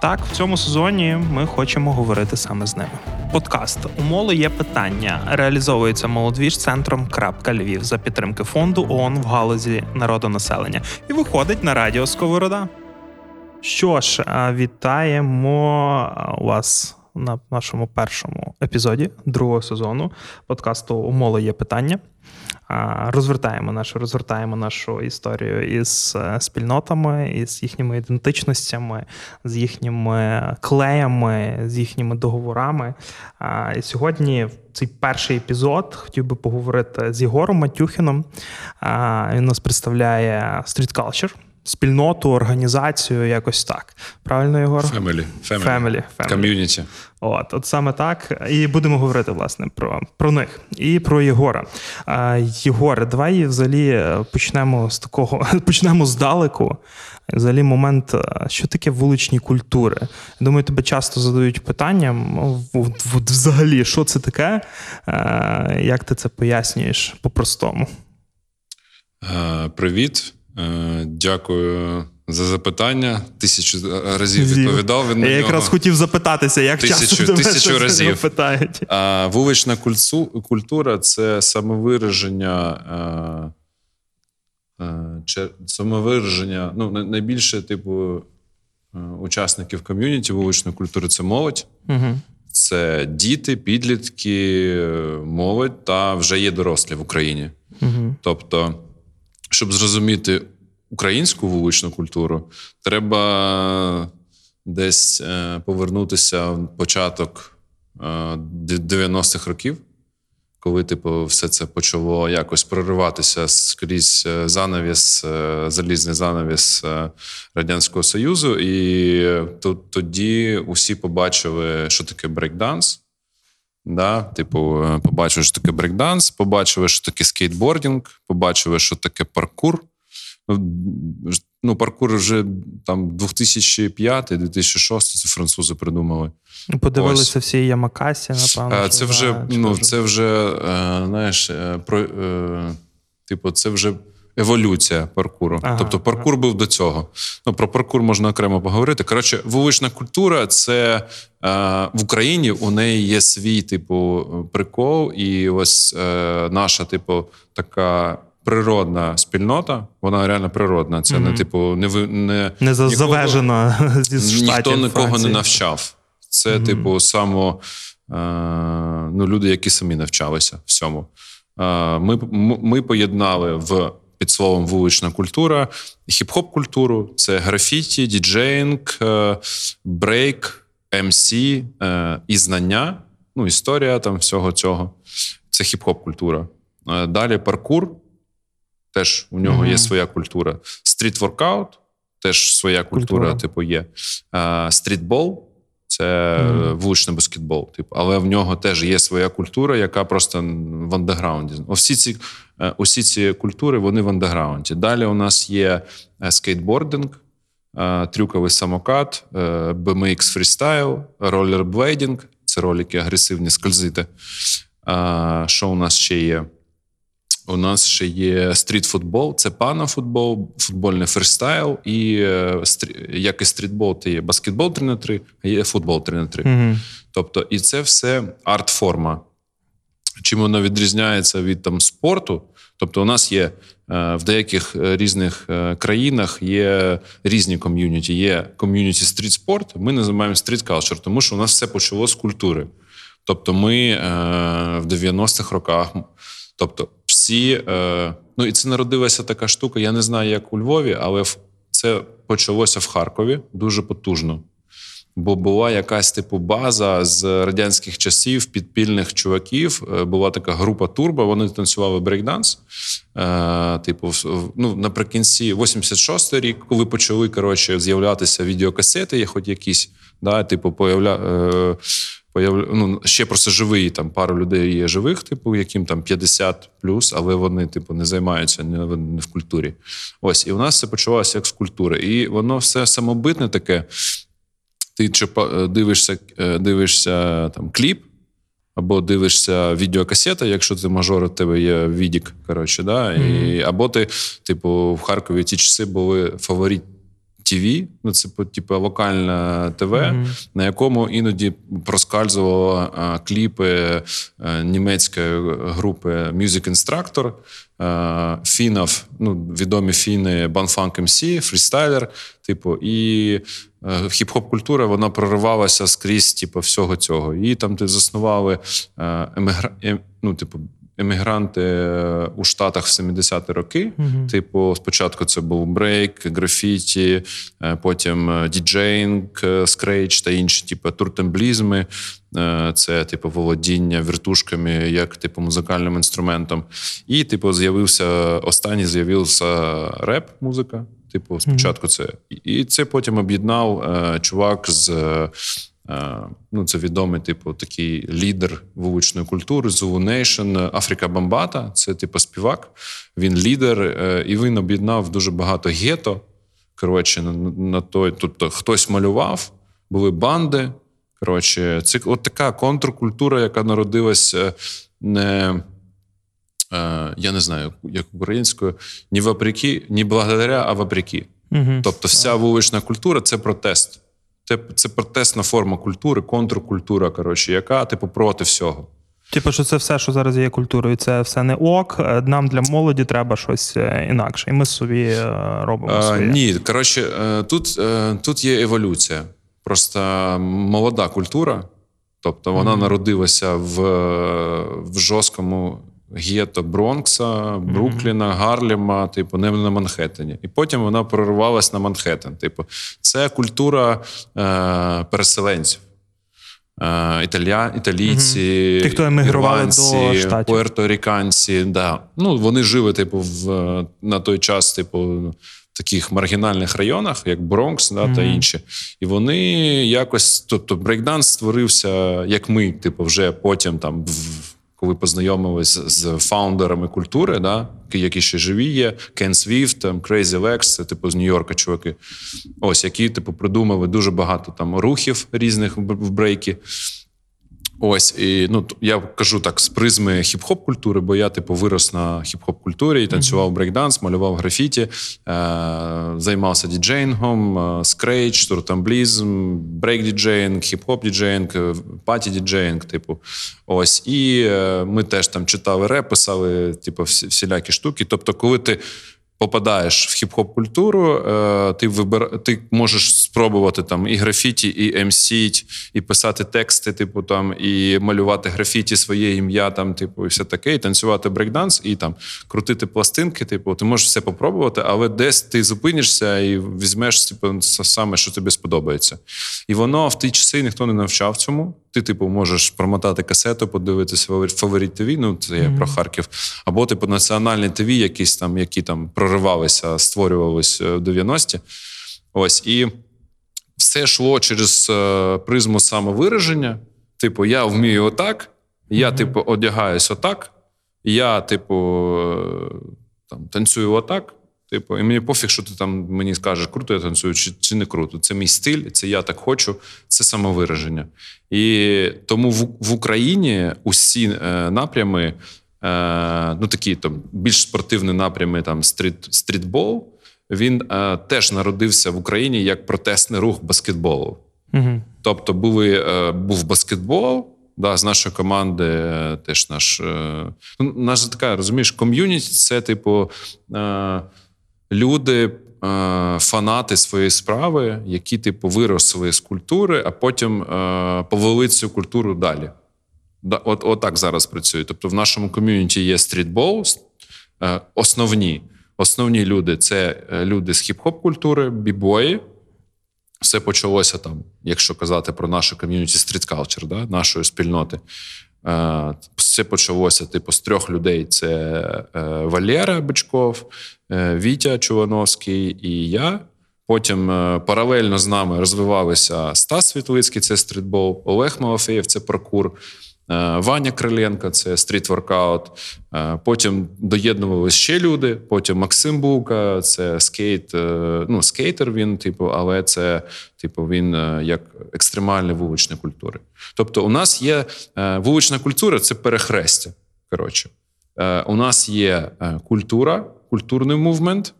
Так, в цьому сезоні ми хочемо говорити саме з ними. Подкаст «Умоло є питання реалізовується молодвіж центром Крапка Львів за підтримки фонду ООН в галузі народонаселення і виходить на радіо Сковорода. Що ж, вітаємо вас на нашому першому епізоді другого сезону подкасту «Умоло є питання. Розвертаємо нашу розвертаємо нашу історію із е, спільнотами, із їхніми ідентичностями, з їхніми клеями, з їхніми договорами. І сьогодні в цей перший епізод хотів би поговорити з Єгором Матюхіном. Він нас представляє Street Culture спільноту, організацію, якось так. Правильно, Єгор? Family. Family. Family. Community. От, от саме так. І будемо говорити, власне, про про них і про Єгора. Єгоре, давай взагалі почнемо з такого, почнемо здалеку. Взагалі, момент, що таке вуличні культури? Думаю, тебе часто задають питання: взагалі, що це таке? Як ти це пояснюєш по-простому? Привіт. Е, дякую за запитання. Тисячу разів відповідав. Він Я якраз хотів запитатися, як тисячу, часто тисячу разів питають. А, Вулична культура це самовираження. Е, е, самовираження, ну, найбільше, типу, учасників ком'юніті вуличної культури це молодь. Угу. Це діти, підлітки, молодь та вже є дорослі в Україні. Угу. Тобто щоб зрозуміти українську вуличну культуру, треба десь е, повернутися в початок 90-х е, років, коли типу, все це почало якось прориватися скрізь е, занавіс, залізний занавіс Радянського Союзу, і тоді усі побачили, що таке брейкданс. Да? Типу, е, побачили, що таке брейкданс, побачили, що таке скейтбордінг, побачили, що таке паркур. Ну, ну паркур вже там 2005-2006 це французи придумали. Подивилися Ось. всі Ямакасі, напевно. Е, це вже, ну, це вже, е, знаєш, про, типу, це вже еволюція паркуру. Ага, тобто, паркур ага. був до цього. Ну про паркур можна окремо поговорити. Коротше, вулична культура це е, в Україні. У неї є свій типу прикол, і ось е, наша, типу, така. Природна спільнота, вона реально природна. Це mm-hmm. не типу, не не, не завежена зі штатів ніхто нікого Франції. не навчав. Це, mm-hmm. типу, само е, ну, люди, які самі навчалися всьому. Е, Ми ми поєднали в під словом вулична культура, хіп-хоп культуру це графіті, діджеїнг, е, брейк, MC ем е, і знання, ну, історія там всього цього. Це хіп-хоп культура. Е, далі паркур, теж у нього mm-hmm. є своя культура. Street workout, теж своя культура, культура. типу, є. Стрітбол це mm. вуличний баскетбол. Типу, але в нього теж є своя культура, яка просто в андеграунді. Всі ці е, усі ці культури вони в андеграунді. Далі у нас є е, скейтбординг, е, трюковий самокат, BMX фрістайл, ролерблейдинг це ролики агресивні скользити. Що у нас ще є? У нас ще є street футбол, це panna футбол, футбольний фристайл, і е, як і стрітбол, то є баскетбол 3 на 3, а є футбол 3 на 3. Угу. Тобто, і це все арт-форма. Чим воно відрізняється від там спорту? Тобто, у нас є е, в деяких е, різних країнах є різні ком'юніті. Є ком'юніті street sport, ми називаємо street culture, тому що у нас все почало з культури. Тобто, ми в 90-х роках, тобто всі, е, ну і це народилася така штука. Я не знаю, як у Львові, але це почалося в Харкові дуже потужно. Бо була якась типу база з радянських часів підпільних чуваків. Е, була така група турбо. Вони танцювали брейкданс. Е, типу, ну наприкінці 86 й рік, коли почали коротше з'являтися відеокасети, є хоч якісь, да, типу, появля появ... ну, ще просто живий, там пару людей є живих, типу, яким там 50 плюс, але вони, типу, не займаються не, не в культурі. Ось, і у нас це почалося як з культури. І воно все самобитне таке. Ти чи дивишся, дивишся там кліп або дивишся відеокасета, якщо ти мажор, у тебе є відік, коротше, да? Mm-hmm. І, або ти, типу, в Харкові ті часи були фаворит ТВ, ну це типу локальне ТВ, mm-hmm. на якому іноді проскальзували а, кліпи а, німецької групи Music Instructor, а, фінов, ну відомі фіни Bomfunk MC's, Freestyler, типу, і хіп-хоп культура вона проривалася скрізь, типу, всього цього. І там ти заснували емігра... Ем, ну, типу, емігранти е, у Штатах в 70-ті роки. uh Типу, спочатку це був брейк, графіті, е, потім е, діджейнг, scratch та інші, типу, turntablism и. Це типу володіння вертушками як типу музикальним інструментом. І, типу, з'явився останній з'явився реп-музика. Типу, спочатку це і це потім об'єднав чувак з ну це відомий, типу, такий лідер вуличної культури Zulu Nation, Африка Бамбата. Це типу співак. Він лідер, е, і він об'єднав дуже багато гето. Коротше, на, на той, тобто хтось малював, були банди. Коротше, це от така контркультура, яка народилася не. Е, я не знаю, як українською, ні вопреки, ні благодаря, а вопреки. Угу. Тобто, вся вулична культура це протест. Це це протестна форма культури, контркультура, коротше, яка типу проти всього. Типу, що це все, що зараз є культурою, це все не ок. Е, нам для молоді треба щось е, інакше. І ми собі робимо. своє. А, ні, коротше, тут тут є еволюція. Просто молода культура, тобто вона mm-hmm. народилася в в жорсткому гетто Бронкса, Брукліна, Гарлема, типу, не на Манхеттені. І потім вона прорвалась на Манхеттен. Типу, це культура е, переселенців. Е, італія, італійці. Ті, хто емігрували до штатів. пуерторіканці. Да. Ну, Вони жили, типу, в, на той час, типу, в таких маргінальних районах, як Бронкс, да, угу. та інші. І вони якось, тобто, брейкданс створився, як ми, типу, вже потім там в коли познайомились з founder ами культури, да, які ще живі є, Кен Свіфт, Crazy Legs, це типу з Нью-Йорка, чуваки. Ось які типу придумали дуже багато там рухів різних в брейкі. Ось і ну я кажу так з призми хіп-хоп культури, бо я типу вирос на хіп-хоп культурі і танцював брейкданс, малював графіті, е- займався діджейнгом, е- scratch, turntablism, break діджейнг, хіп-хоп діджейнг, party діджейнг. Типу, ось і е- ми теж там читали реп, писали типу, всі, всілякі штуки. Тобто, коли ти попадаєш в хіп-хоп культуру, е, ти вибир... ти можеш спробувати там і графіті, і емсіть, і писати тексти, типу там, і малювати графіті своє ім'я, там, типу, і все таке, і танцювати брейкданс, і там крутити пластинки. Типу, ти можеш все попробувати, але десь ти зупинишся і візьмеш типу, саме, що тобі сподобається. І воно в ті часи ніхто не навчав цьому. Ти, типу, можеш промотати касету, подивитися Фаворит ТВ, ну це я про Харків, або типу національні ТВ, якісь там, які там проривалися, створювалися е, в 90-ті. Ось і все йшло через е, призму самовираження. Типу, я вмію отак, я, mm-hmm. типу, одягаюсь отак, я, типу, е, там танцюю отак. Типу, і мені пофіг, що ти там мені скажеш, круто я танцюю чи, чи не круто. Це мій стиль, це я так хочу, це самовираження. І тому в, в Україні усі е, напрями, е, ну такі там більш спортивні напрями, там стріт, стрітбол, він е, теж народився в Україні як протестний рух баскетболу. Угу. Тобто, були, е, був баскетбол. Да, з нашої команди е, теж наш е, ну, наш така розумієш, ком'юніті це типу люди, е, фанати своєї справи, які типу виросли з культури, а потім е, повели цю культуру далі. От, от так зараз працює. Тобто, в нашому ком'юніті є стрітбол, е, основні. Основні люди це люди з хіп-хоп культури, бібої. Все почалося там, якщо казати про нашу ком'юніті стріт-калчер, да, нашої спільноти. Все почалося типу з трьох людей: це Валера Бичков, Вітя Чувановський і я. Потім е, паралельно з нами розвивалися Стас Світлицький, це стрітбол, Олег Малафеєв, це паркур. Е, Ваня Криленко, це стріт-воркаут. Е, потім доєднувалися ще люди. Потім Максим Булка, це скейт, е, ну, скейтер він, типу, але це, типу, він як екстремальна вулична культура. Тобто, у нас є вулична культура це перехрестя. Коротше, у нас є культура, культурний мувмент.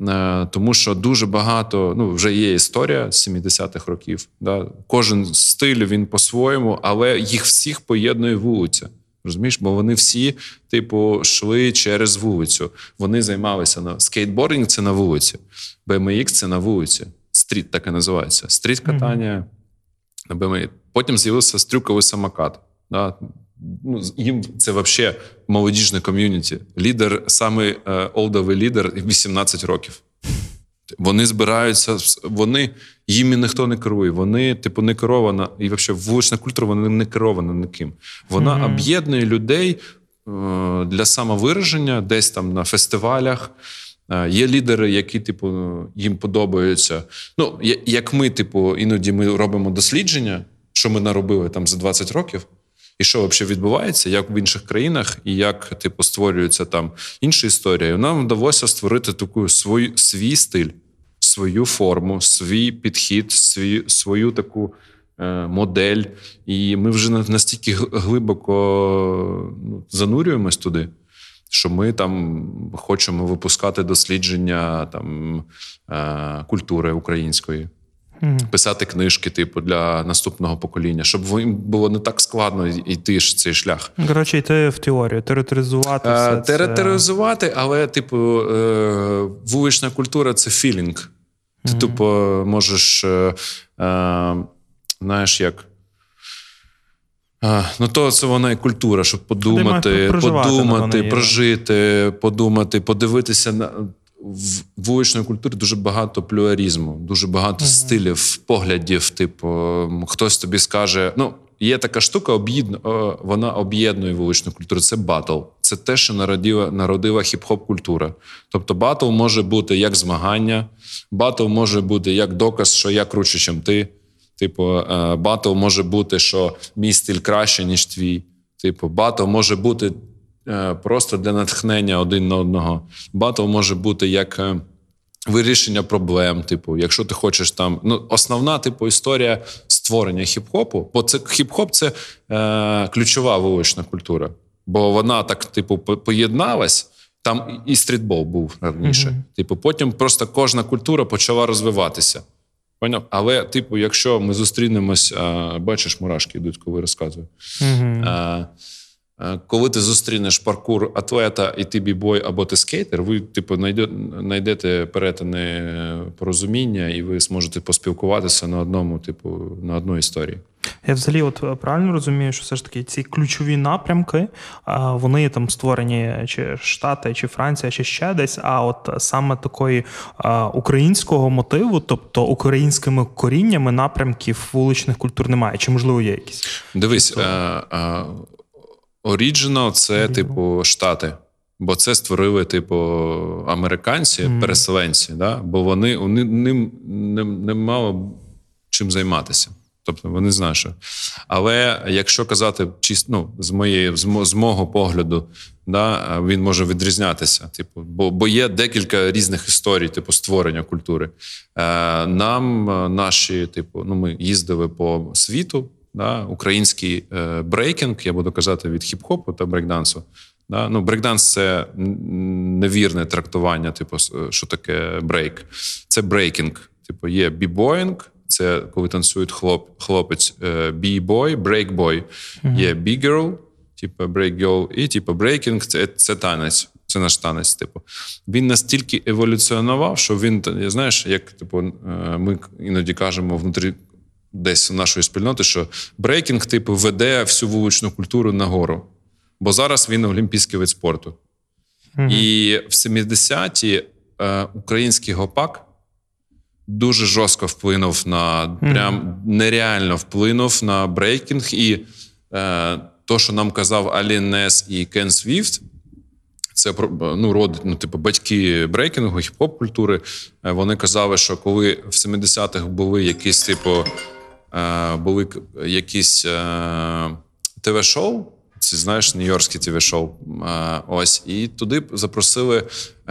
Е, тому що дуже багато ну вже є історія з 70-х років. Да? Кожен стиль він по-своєму, але їх всіх поєднує вулиця. Розумієш, бо вони всі, типу, йшли через вулицю. Вони займалися на скейтбординг це на вулиці, BMX це на вулиці. Стріт так і називається. Стріт катання mm-hmm. на BMX. Потім з'явився трюковий самокат. Да? Ну, їм це взагалі молодіжне ком'юніті. Лідер, саме олдовий лідер 18 років. Вони збираються, вони їм і ніхто не керує. Вони, типу, не керована, і взагалі вулична культура вона не керована ніким. Вона mm-hmm. об'єднує людей е, для самовираження, десь там на фестивалях. Е, є лідери, які, типу, їм подобаються. Ну, як ми, типу, іноді ми робимо дослідження, що ми наробили там за 20 років і що взагалі відбувається, як в інших країнах, і як типу створюється там інша історія. Нам вдалося створити таку свою свій стиль, свою форму, свій підхід, свій, свою таку. Е, модель, і ми вже настільки глибоко ну, занурюємось туди, що ми там хочемо випускати дослідження там е, культури української mm. писати книжки, типу, для наступного покоління, щоб їм було не так складно йти ж цей шлях. Коротше, йти в теорію, територизувати. Е, все Територизувати, це... але, типу, е, вулична культура це філінг. Ти, mm. типу, можеш, е, знаєш, як. А, Ну, то це вона і культура, щоб подумати, подумати, прожити, подумати, подивитися на в вуличної культури дуже багато плюралізму, дуже багато uh-huh. стилів, поглядів. Типу, хтось тобі скаже: ну, є така штука, об'єдну, вона об'єднує вуличну культуру. Це батл. Це те, що народила народила хіп-хоп культура. Тобто, батл може бути як змагання, батл може бути як доказ, що я круче, ніж ти. Типу, е, батл може бути, що мій стиль краще, ніж твій. Типу, батл може бути Е, просто для натхнення один на одного. Батл може бути як е, вирішення проблем. Типу, якщо ти хочеш там. Ну, основна типу історія створення хіп-хопу, бо це хіп-хоп це е, ключова вулична культура. Бо вона так, типу, поєдналась. Там і стрітбол був раніше. Uh-huh. Типу, потім просто кожна культура почала розвиватися. Поняв? Але, типу, якщо ми зустрінемось, а, бачиш, мурашки йдуть, коли розказую. А, Е, коли ти зустрінеш паркур атлета, і ти бібой або ти скейтер, ви типу знайдете перетини порозуміння, і ви зможете поспілкуватися на одному, типу, на одній історії. Я взагалі, от е, правильно розумію, що все ж таки ці ключові напрямки, вони там створені чи Штати, чи Франція, чи ще десь. А от саме такої українського мотиву, тобто українськими коріннями напрямків вуличних культур немає. Чи можливо є якісь? Дивись. Тобто Оріджинал це, типу, Штати. Бо це створили, типу, американці, mm. переселенці, да? бо вони вони ним не, не мало чим займатися. Тобто вони знають, що. Але якщо казати чисто ну, з моєї з мого погляду, да, він може відрізнятися. Типу, бо бо є декілька різних історій, типу створення культури. Е, Нам наші, типу, ну ми їздили по світу да, український е, брейкінг, я буду казати від хіп-хопу та брейкдансу. Да? Ну, Брейкданс це невірне трактування, типу, е, що таке брейк. Це брейкінг. Типу, є бібоїнг, це коли танцюють хлоп, хлопець бі-бой, брейк-бой. Є бі-гьорл, типу брейк-гьорл, і типу брейкінг це, це танець. Це наш танець, типу. Він настільки еволюціонував, що він, знаєш, як типу, е, ми іноді кажемо внутрі десь нашої спільноти, що брейкінг, типу, веде всю вуличну культуру нагору. Бо зараз він олімпійський вид спорту. Угу. І в 70-ті е, український гопак дуже жорстко вплинув на прям нереально вплинув на брейкінг. І е, то, що нам казав Алі Нес і Кен Свіфт, це ну, род, ну, типу, батьки брейкінгу, хіп-хоп культури. Вони казали, що коли в 70-х були якісь, типу, були якісь ТВ-шоу, ці знаєш, нью-йоркські ТВ-шоу. Ось, і туди запросили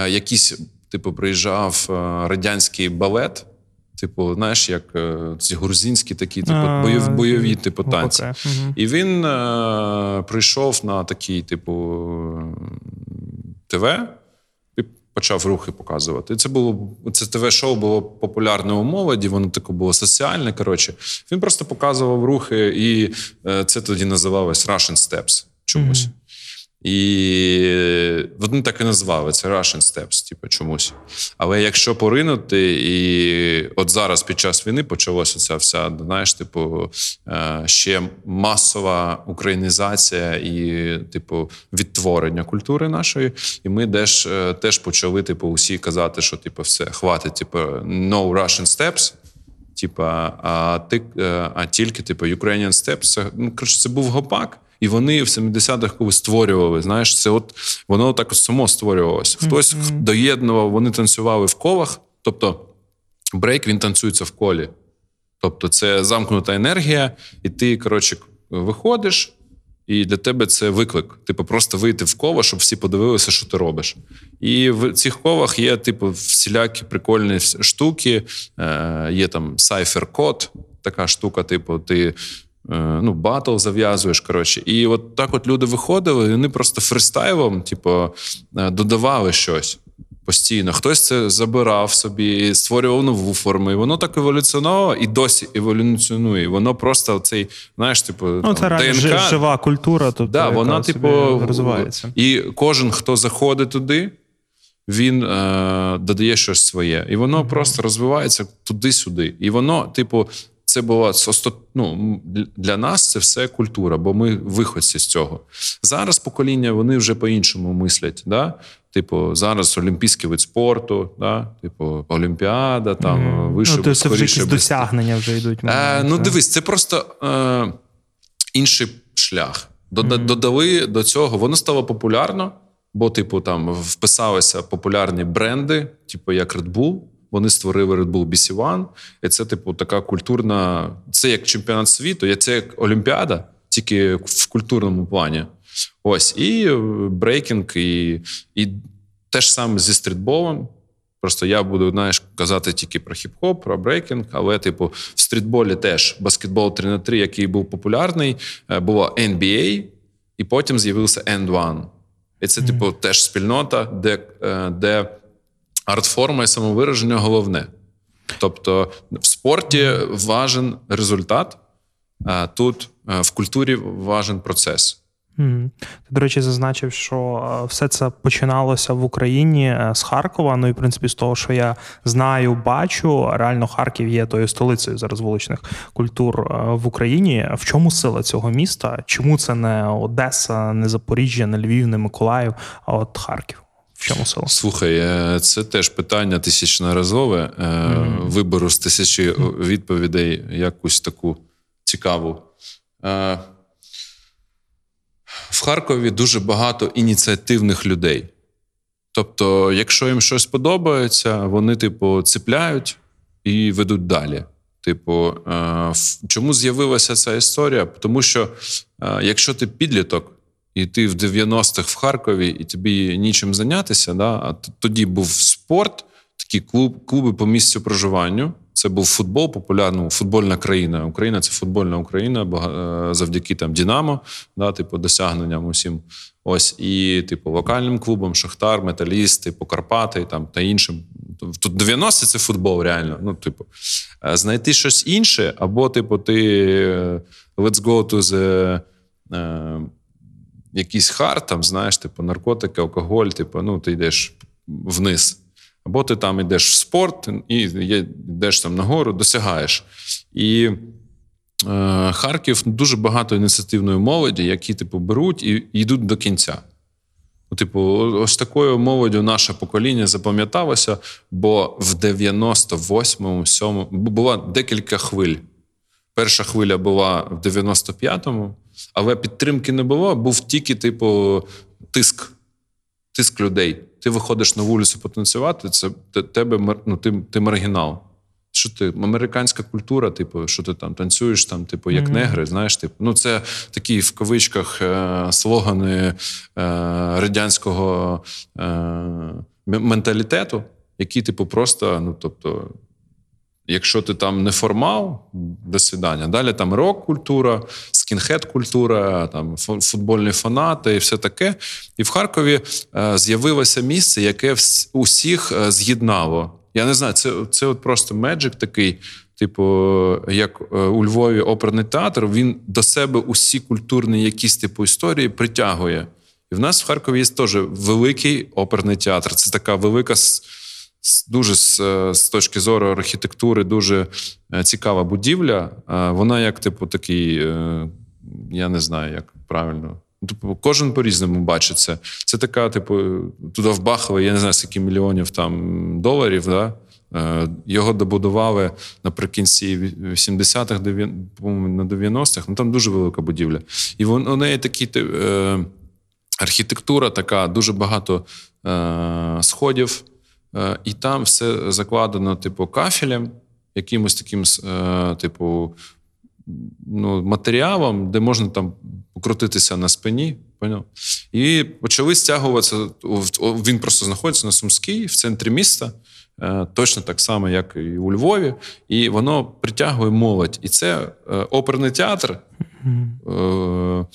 якийсь, типу, приїжджав радянський балет. Типу, знаєш, як е, ці грузинські такі, типу, бойові, бойові типу, танці. Угу. І він е, прийшов на такий, типу, ТВ почав рухи показувати. І це було це ТВ-шоу було популярне у молоді, воно таке було соціальне. Коротше, він просто показував рухи, і е, це тоді називалось Russian Steps чомусь. Угу. І вони так і назвали це Russian Steps, типу, чомусь. Але якщо поринути, і от зараз під час війни почалося ця вся, знаєш, типу, е, ще масова українізація і, типу, відтворення культури нашої. І ми теж е, теж почали, типу, усі казати, що типу, все, хватить, типу, no Russian Steps. Типа, а ти е, а тільки типу Ukrainian Steps. Це, ну, коротше, це був гопак. І вони в 70-х коли створювали. Знаєш, це от воно так само створювалося. Хтось mm-hmm. доєднував, вони танцювали в колах. Тобто брейк він танцюється в колі. Тобто, це замкнута енергія, і ти, коротше, виходиш. І для тебе це виклик. Типу, просто вийти в коло, щоб всі подивилися, що ти робиш. І в цих колах є, типу, всілякі прикольні штуки. Е, Є там сайфер-код, така штука, типу, ти Е, ну, батл зав'язуєш. коротше. І от так от люди виходили, і вони просто фристайлом, типу, е, додавали щось. Постійно хтось це забирав собі, створював нову форму. І воно так еволюціонувало і досі еволюціонує. Воно просто цей, знаєш, типу, ну, це там, ДНК. жива культура, тобто да, вона, типу, розвивається. І кожен, хто заходить туди, він е, додає щось своє. І воно mm-hmm. просто розвивається туди-сюди. І воно, типу, це була ну, для нас це все культура, бо ми виходці з цього. Зараз покоління вони вже по-іншому мислять. Да? Типу, зараз олімпійський вид спорту, да? типу, Олімпіада, там mm. вище ну, це вже якісь досягнення вже йдуть. Е, Ну, дивись, це просто е, інший шлях. Додали до цього, воно стало популярно, бо, типу, там вписалися популярні бренди, типу як Red Bull. Вони створили Red Bull BC One, і це, типу, така культурна. Це як чемпіонат світу, це як Олімпіада, тільки в культурному плані. Ось і е, брейкінг, і і те ж саме зі стрітболом. Просто я буду знаєш, казати тільки про хіп-хоп, про брейкінг, але, типу, в стрітболі теж баскетбол 3 на 3 який був популярний, е, було NBA, і потім з'явився End One. І це, типу, mm-hmm. теж спільнота, де, е, де артформа і самовираження головне. Тобто в спорті важен результат, а тут в культурі важен процес. Ти, до речі, зазначив, що е, все це починалося в Україні е, з Харкова. Ну і в принципі, з того, що я знаю, бачу, реально Харків є тою столицею зараз вуличних культур в Україні. В чому сила цього міста? Чому це не Одеса, не Запоріжжя, не Львів, не Миколаїв, а от Харків? В чому сила? Слухай, е, це теж питання тисячноразове. Mm-hmm. Вибору з тисячі відповідей якусь таку цікаву. Е, в Харкові дуже багато ініціативних людей. Тобто, якщо їм щось подобається, вони, типу, цепляють і ведуть далі. Типу, чому з'явилася ця історія? Тому що якщо ти підліток, і ти в 90-х в Харкові, і тобі нічим зайнятися. Да? А тоді був спорт, такі клуб, клуби по місцю проживанню. Це був футбол, популярна футбольна країна. Україна це футбольна Україна, е, завдяки там Дінамо, да, типу, досягненням усім. Ось і, типу, локальним клубам, Шахтар, Металіст, типу, Карпати там та іншим. Тут 90 це футбол, реально. Ну, типу, е, знайти щось інше, або, типу, ти е, let's go to the якийсь хар, там, знаєш, типу наркотики, алкоголь, типу, ну, ти йдеш вниз. Або ти там йдеш в спорт і йдеш там нагору, досягаєш. І е, Харків дуже багато ініціативної молоді, які типу, беруть і йдуть до кінця. Типу, ось такою молоддю наше покоління запам'яталося, бо в 98-му, 7-му було декілька хвиль. Перша хвиля була в 95-му, але підтримки не було, був тільки, типу, тиск. тиск людей. Ти виходиш на вулицю потанцювати, це тебе ну, ти, ти маргінал. Що ти американська культура, типу, що ти там танцюєш, там, типу, як mm-hmm. негри, знаєш, типу, ну це такі в кавичках е, слогани е, радянського е, менталітету, які, типу, просто, ну тобто, якщо ти там не формал, до свідання. Далі там рок-культура, скінхед-культура, там футбольні фанати і все таке. І в Харкові е, з'явилося місце, яке усіх е, з'єднало. Я не знаю, це це от просто меджик такий, типу, як е, у Львові оперний театр. Він до себе усі культурні якісь типу історії притягує. І в нас в Харкові є теж великий оперний театр. Це така велика, дуже з, з точки зору архітектури, дуже е, цікава будівля. Вона, як, типу, такий, е, я не знаю, як правильно. Типу, кожен по-різному бачить це. Це така, типу, туди вбахали, я не знаю, скільки мільйонів там доларів. Да? Е, його добудували наприкінці 80-х, на 90-х. Ну там дуже велика будівля. І у неї такі е, архітектура, така, дуже багато е, сходів, е, і там все закладено, типу, кафелем, якимось таким, е, типу, ну, матеріалом, де можна там покрутитися на спині. Поняв? І почали стягуватися. Він просто знаходиться на Сумській, в центрі міста, е, точно так само, як і у Львові, і воно притягує молодь. І це е, оперний театр. Е,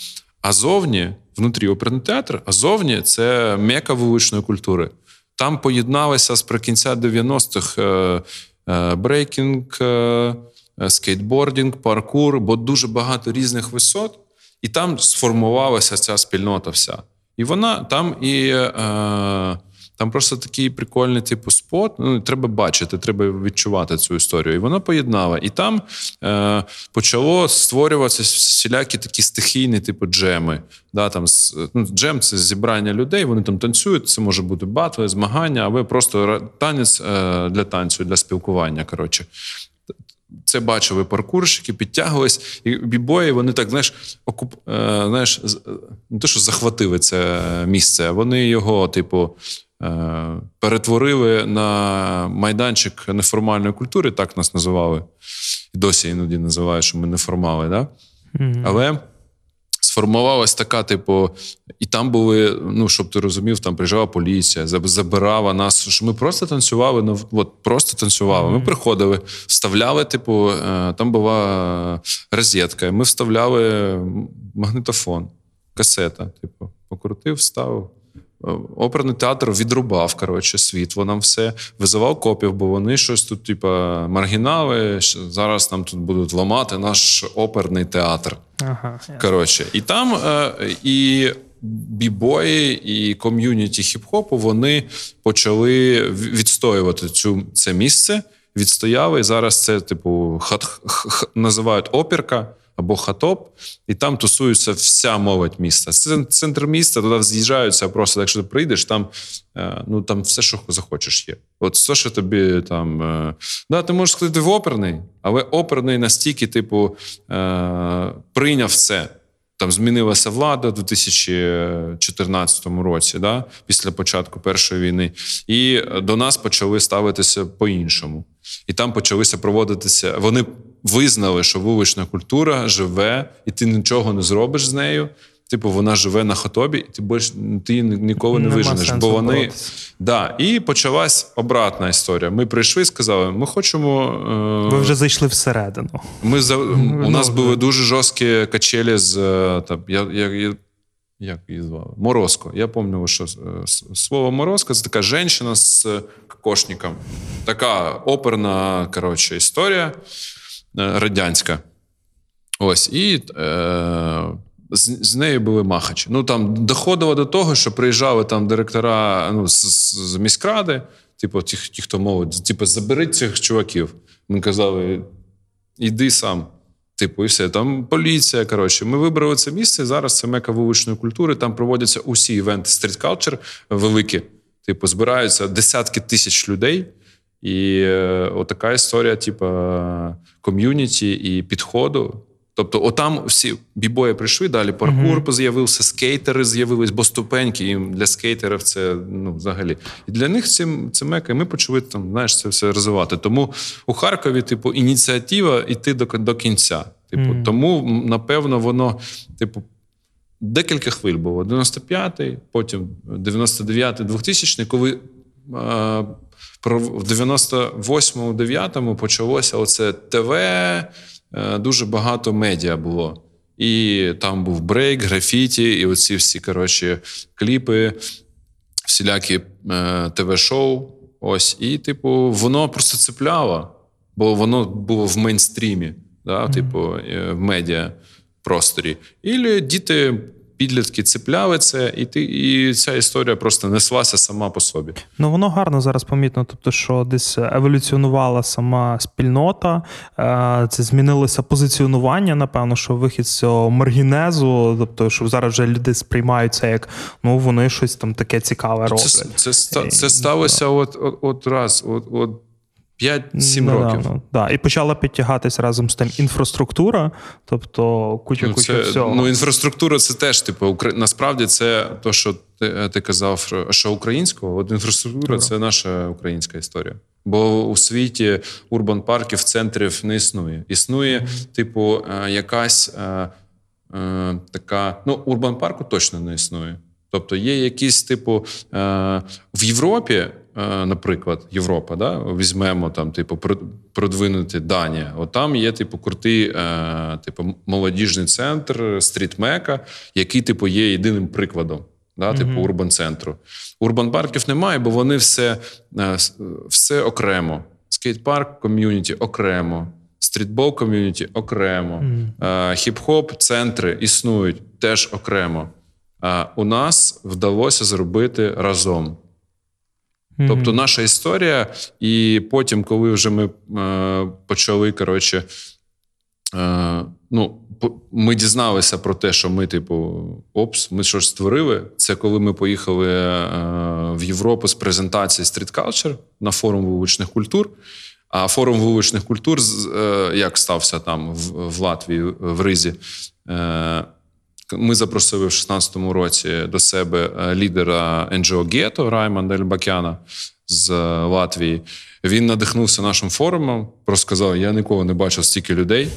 а зовні, внутрі оперний театр, а зовні це мека вуличної культури. Там поєдналися з кінця 90-х брейкінг. Е, скейтбордінг, паркур, бо дуже багато різних висот, і там сформувалася ця спільнота вся. І вона там і. Е, там просто такий прикольний типу спот. Ну треба бачити, треба відчувати цю історію. І вона поєднала. І там е, почало створюватися всілякі такі стихійні, типу, джеми. Да, там, ну, Джем це зібрання людей, вони там танцюють. Це може бути батли, змагання, або просто танець е, для танцю, для спілкування. Коротше це бачили паркурщики, підтягувались, і бібої вони так знаєш, окуп, е, знаєш, не те, що захватили це місце, вони його, типу, перетворили на майданчик неформальної культури, так нас називали. І досі іноді називають, що ми неформали. Да? Mm-hmm. Але сформувалась така, типу, і там були, ну щоб ти розумів, там приїжджала поліція, забирала нас. що Ми просто танцювали, ну от просто танцювали. Ми приходили, вставляли, типу, е, там була розетка, ми вставляли магнітофон, касета. Типу, покрутив, вставив. Е, оперний театр відрубав коротше, світло нам все, визивав копів, бо вони щось тут, типу, маргінали. Зараз нам тут будуть ламати наш оперний театр. Ага, коротше, І там е, і бібої, і ком'юніті хіп-хопу вони почали відстоювати цю це місце, відстояли. І зараз це, типу, хат, х, називають опірка або хатоп, і там тусується вся молодь міста. Це центр міста, туди з'їжджаються просто. Якщо ти прийдеш, там е, ну там все, що захочеш, є. От все, що тобі там. Е, да, ти можеш сказати в оперний, але оперний настільки, типу, е, прийняв це. Там змінилася влада у 2014 році, да, після початку першої війни, і до нас почали ставитися по-іншому. І там почалися проводитися. Вони визнали, що вулична культура живе, і ти нічого не зробиш з нею. Типу, вона живе на хотобі, і ти більш ти ніколи не Нема виженеш. Бо вони боротися. да, і почалась обратна історія. Ми прийшли і сказали: ми хочемо. Е... Ви вже зайшли всередину. Ми за у нас були дуже жорсткі качелі з е, там, я, я, як її звали? Морозко. Я пам'ятаю, що е, слово Морозко це така жінка з кокошником. Така оперна коротше, історія. Е, радянська. Ось, і е, з, з нею були махачі. Ну там доходило до того, що приїжджали там директора ну, з, з міськради, типу, ті, ті, хто мовить, типу, заберіть цих чуваків. Ми казали, іди сам. Типу, і все. Там поліція. Коротше, ми вибрали це місце. Зараз це мека вуличної культури. Там проводяться усі івенти стріткалчер великі. Типу, збираються десятки тисяч людей. І е, отака історія, типу, ком'юніті і підходу. Тобто, отам всі бібої прийшли, далі паркур uh-huh. з'явився, скейтери з'явились, бо ступеньки їм для скейтерів це ну, взагалі. І для них це, це мека. І ми почали там, знаєш, це все розвивати. Тому у Харкові, типу, ініціатива йти до до кінця. Типу, mm. Тому, напевно, воно, типу, декілька хвиль було. 95-й, потім 99-й, 2000-й, коли. В 98-му, 9-му почалося оце ТВ, е, дуже багато медіа було. І там був брейк, графіті, і оці всі коротше, кліпи, всілякі е, ТВ-шоу. Ось, і, типу, воно просто цепляло, бо воно було в мейнстрімі, да, mm-hmm. типу, е, в медіа просторі. І діти підлітки цепляли це, і ти і ця історія просто неслася сама по собі. Ну воно гарно зараз помітно. Тобто, що десь еволюціонувала сама спільнота, е, це змінилося позиціонування. Напевно, що вихід з цього маргінезу, тобто, що зараз вже люди сприймають це як ну вони щось там таке цікаве роблять. Це це, це сталося, от, от, от раз, от, от 5-7 ну, років. Да, да. І почала підтягатись разом з тим інфраструктура, тобто куча ну, куча всього. Ну, інфраструктура це теж, типу, Укра... насправді це то, що ти, ти казав, що українського, от інфраструктура це наша українська історія. Бо у світі урбан парків, центрів не існує. Існує, mm-hmm. типу, е, якась е, е, така. Ну, урбан парку точно не існує. Тобто є якісь, типу, е, в Європі наприклад, Європа, да, візьмемо там, типу, продвинути Данія. От там є, типу, крутий, е, типу, молодіжний центр стріт-мекка, який, типу, є єдиним прикладом. Да, Типу mm-hmm. урбан центру. Урбан парків немає, бо вони все е, все окремо. Скейт-парк ком'юніті окремо, стрітбол ком'юніті окремо, mm-hmm. хіп-хоп центри існують теж окремо. А у нас вдалося зробити разом. Mm-hmm. Тобто наша історія, і потім, коли вже ми е, почали, коротше, е, ну, ми дізналися про те, що ми, типу, опс, ми щось створили. Це коли ми поїхали е, в Європу з презентації Street Culture на форум вуличних культур. А форум вуличних культур е, як стався там в, в Латвії, в Ризі. Ми запросили в 2016 році до себе е, лідера NGO Гето Раймонда Ельбакяна з е, Латвії. Він надихнувся нашим форумом, просто сказав: я ніколи не бачив стільки людей,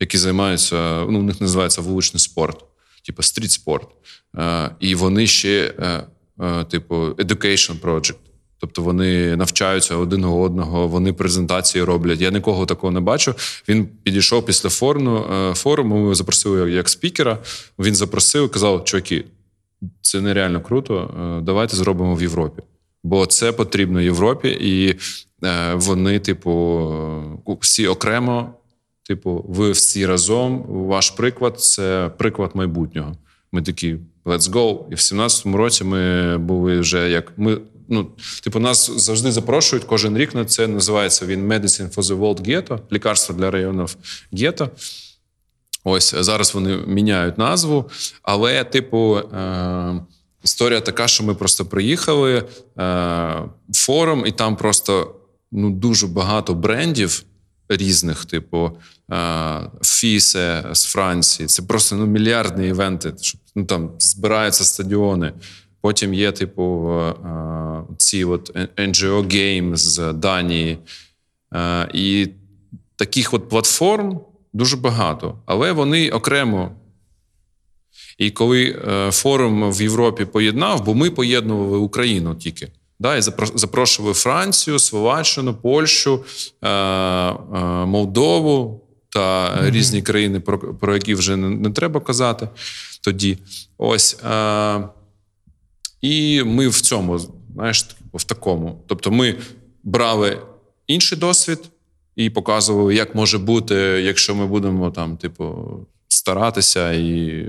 які займаються. Ну, у них називається вуличний спорт, типу стріт спорт. Е, і вони ще, типу, education project. Тобто вони навчаються один одного, вони презентації роблять. Я нікого такого не бачу. Він підійшов після форуму, е, форуму. Ми запросили як спікера. Він запросив і казав: чуваки, це нереально круто. Е, давайте зробимо в Європі. Бо це потрібно Європі, і е, вони, типу, всі окремо. Типу, ви всі разом. Ваш приклад це приклад майбутнього. Ми такі let's go. І в 17-му році ми були вже як ми ну, типу, нас завжди запрошують кожен рік на це. Називається він Medicine for the World Ghetto, лікарство для районів гетто. Ось зараз вони міняють назву. Але, типу, е- історія така, що ми просто приїхали е- форум, і там просто ну, дуже багато брендів. Різних, типу е, Фісе з Франції. Це просто ну, мільярдні івенти. Щоб, ну, там збираються стадіони. Потім є, типу, е, е, ці от NGO Game з Данії. Е, і таких от платформ дуже багато, але вони окремо. І коли форум в Європі поєднав, бо ми поєднували Україну тільки. Да, І запрошували Францію, Словаччину, Польщу, Молдову та mm-hmm. різні країни, про про які вже не треба казати тоді. Ось. І ми в цьому, знаєш, в такому. Тобто, ми брали інший досвід і показували, як може бути, якщо ми будемо там, типу, старатися і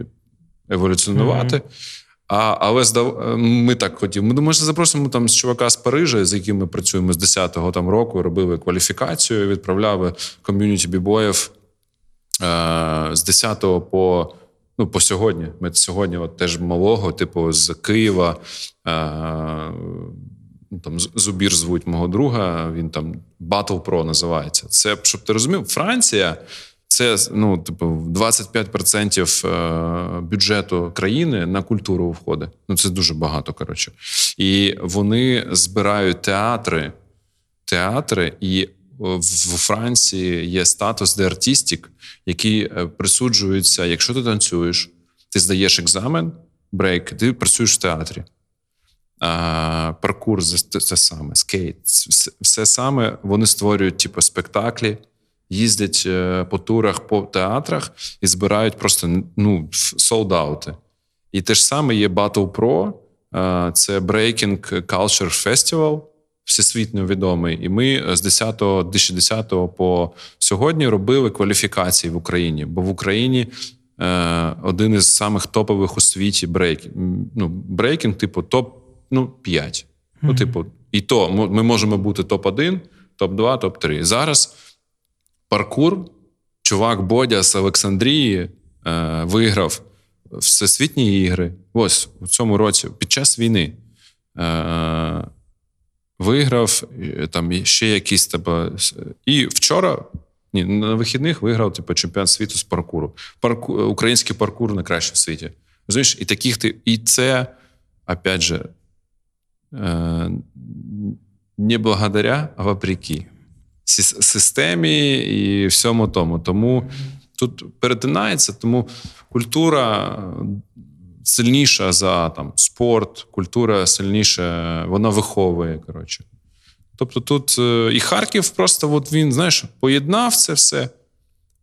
еволюціонувати. Mm-hmm. А, Але здав, ми так хотіли. Ми може запросимо там з чувака з Парижа, з яким ми працюємо з 10-го там року, робили кваліфікацію, відправляли ком'юніті бібоїв е, з 10 по Ну, по сьогодні. Ми сьогодні от теж малого, типу, з Києва. Е, ну, там Зубір звуть мого друга, він там Battle Pro називається. Це, щоб ти розумів, Франція Це ну, типу, 25% е, бюджету країни на культуру входить. Ну це дуже багато. Коротше, і вони збирають театри, театри, і в Франції є статус d'artistique, який е, присуджується, якщо ти танцюєш, ти здаєш екзамен, брейк, ти працюєш в театрі. А, Паркур це саме, скейт, все, саме. Вони створюють типу, спектаклі їздять е, по турах, по театрах і збирають просто ну, sold out и. І те ж саме є Battle Pro, це Breaking Culture Festival, всесвітньо відомий. І ми з 10 2010 по сьогодні робили кваліфікації в Україні, бо в Україні. Е, один із самих топових у світі брейкінг. Ну, брейкінг, типу, топ ну, 5. Mm-hmm. Ну, типу, і то ми можемо бути топ-1, топ-2, топ-3. Зараз паркур. Чувак Бодя з Олександрії е, виграв всесвітні ігри. Ось у цьому році, під час війни. Е, Виграв там ще якісь типу, І вчора, ні, на вихідних виграв типу, чемпіонат світу з паркуру. Парку, Український паркур найкращий в світі. Розумієш? І таких ти. І це, опять же, е, не благодаря, а вопреки системі і всьому тому. Тому тут перетинається, тому культура сильніша за там спорт, культура сильніша, вона виховує. коротше. Тобто тут е, і Харків просто от він, знаєш, поєднав це все,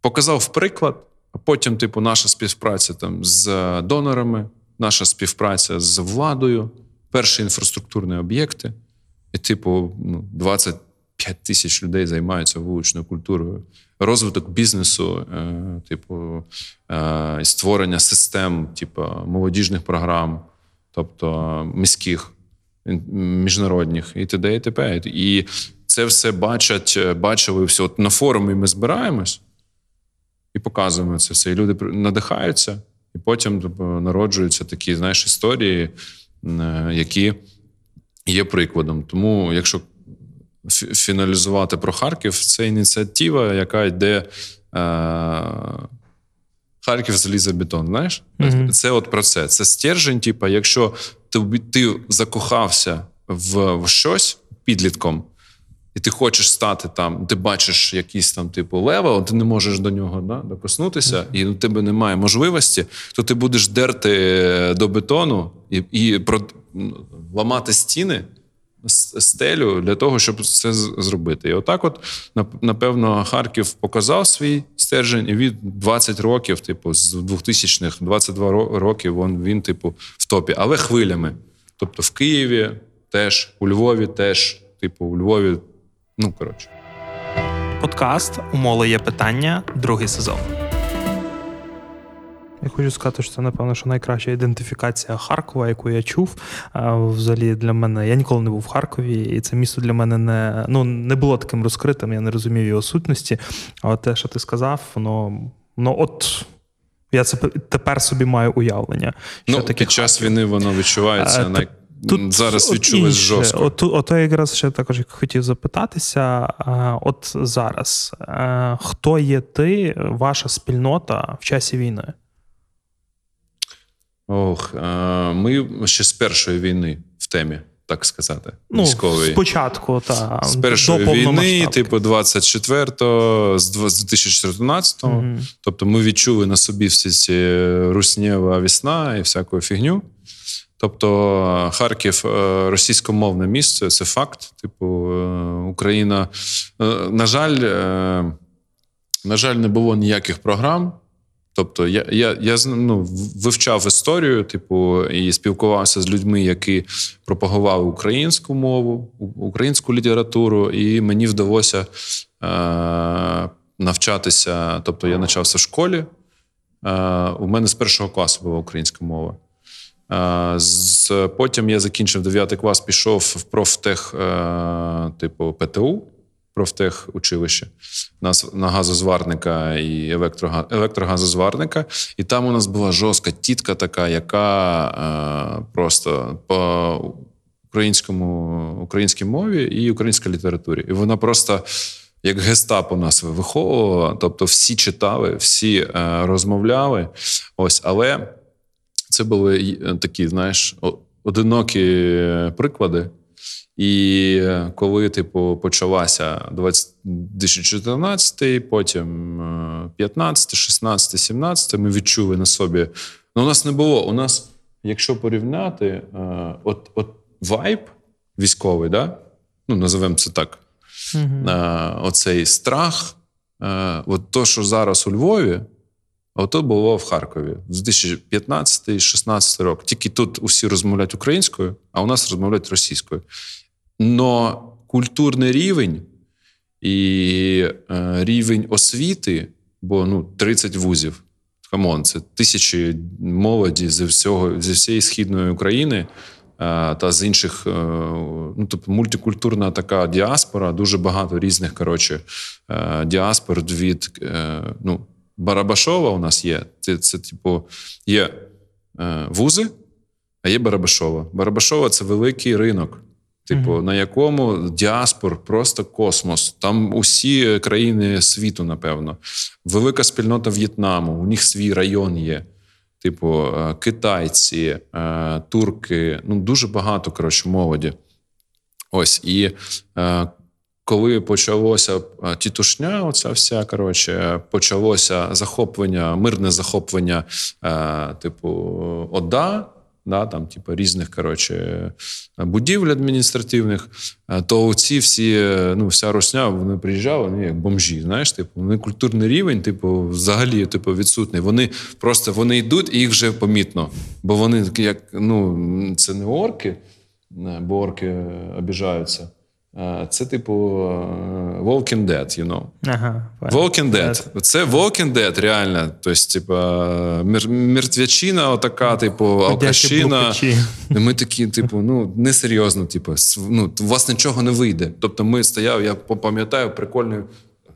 показав приклад, а потім, типу, наша співпраця там з донорами, наша співпраця з владою, перші інфраструктурні об'єкти. І, типу, ну, 20 5 тисяч людей займаються вуличною культурою, розвиток бізнесу, е, типу е, створення систем, типу молодіжних програм, тобто міських, міжнародних і т.д. і т.п. І це все бачать, бачили все. От на форумі ми збираємось і показуємо це все. І люди надихаються, і потім типу, народжуються такі знаєш, історії, е, які є прикладом. Тому, якщо фіналізувати про Харків. Це ініціатива, яка йде. Е, Харків залізобетон, знаєш? Mm-hmm. Це от про це. Це стержень, типу, якщо ти ти закохався в, в щось підлітком, і ти хочеш стати там, ти бачиш якийсь там типу level, ти не можеш до нього да, докоснутися, mm-hmm. і у тебе немає можливості, то ти будеш дерти до бетону і і про, ламати стіни стелю для того, щоб це зробити. І отак, от напевно, Харків показав свій стержень, і від 20 років, типу, з 2000-х, 22 роки, він, він, типу, в топі, але хвилями. Тобто в Києві теж, у Львові теж, типу, у Львові, ну коротше. Подкаст Умоли є питання, другий сезон. Я хочу сказати, що це, напевно, що найкраща ідентифікація Харкова, яку я чув. Взагалі для мене я ніколи не був в Харкові, і це місто для мене не ну, не було таким розкритим, я не розумів його сутності. Але те, що ти сказав, воно ну от. Я це тепер собі маю уявлення. Що ну, таке Під час війни воно відчувається. А, най... Тут Зараз відчулось жорстко. От, от я якраз ще також хотів запитатися: от зараз, хто є ти, ваша спільнота в часі війни? Ох, ми ще з першої війни в темі, так сказати. Ну, військової. Спочатку, та з першої до війни, типу 24-го, з 2014-го. Угу. Тобто ми відчули на собі всі ці руснєва весна і всяку фігню. Тобто Харків е, російськомовне місце це факт. Типу, е, Україна, е, на жаль, на жаль, не було ніяких програм. Тобто, я я, я ну, вивчав історію, типу, і спілкувався з людьми, які пропагували українську мову, українську літературу, і мені вдалося е, навчатися. Тобто, я навчався в школі. Е, У мене з першого класу була українська мова. Е, з, Потім я закінчив 9 клас, пішов в профтех, е, типу ПТУ профтехучилище нас на газозварника і електрогазозварника. І там у нас була жорстка тітка, така, яка е, просто по українському українській мові і українській літературі. І вона просто. як гестапо нас виховувало. Тобто, всі читали, всі е, розмовляли. Ось, але це були е, такі, знаєш, одинокі приклади. І коли, типу, почалася 2014, потім 15, 16, 17, ми відчули на собі. Ну, у нас не було. У нас, якщо порівняти, е, от от вайб військовий, да? ну називаємо це так. Mm-hmm. Оцей страх, е, от то, що зараз у Львові, ото було в Харкові з 2015-16 рок. Тільки тут усі розмовляють українською, а у нас розмовляють російською. Но культурний рівень і е, рівень освіти, бо ну 30 вузів. Come on, це тисячі молоді зі всього зі всієї східної України е, та з інших, е, ну тобто мультикультурна така діаспора, дуже багато різних коротше, діаспор від ну, Барабашова у нас є. Це, це типу, є вузи, а є Барабашова. Барабашова це великий ринок. Типу, mm-hmm. на якому діаспор просто космос. Там усі країни світу, напевно, велика спільнота В'єтнаму. У них свій район є. Типу, е, китайці, е, турки. Ну дуже багато коротше, молоді. Ось і е, коли почалося тітушня, оця вся коротше, почалося захоплення, мирне захоплення, типу, ОДА да, там, типу, різних коротше, будівель адміністративних, то ці всі, ну, вся русня, вони приїжджали, вони як бомжі. Знаєш, типу, вони культурний рівень, типу, взагалі типу, відсутний. Вони просто вони йдуть і їх вже помітно. Бо вони як ну, це не орки, бо орки обіжаються. Це, типу, Walking Dead, you know. Ага, Walking Dead. Це Walking Dead, реально. Тобто, типу, мертвячина, отака, типу, алкашина. Ми такі, типу, ну, несерйозно, типу, ну, у вас нічого не вийде. Тобто, ми стояв, я пам'ятаю, прикольний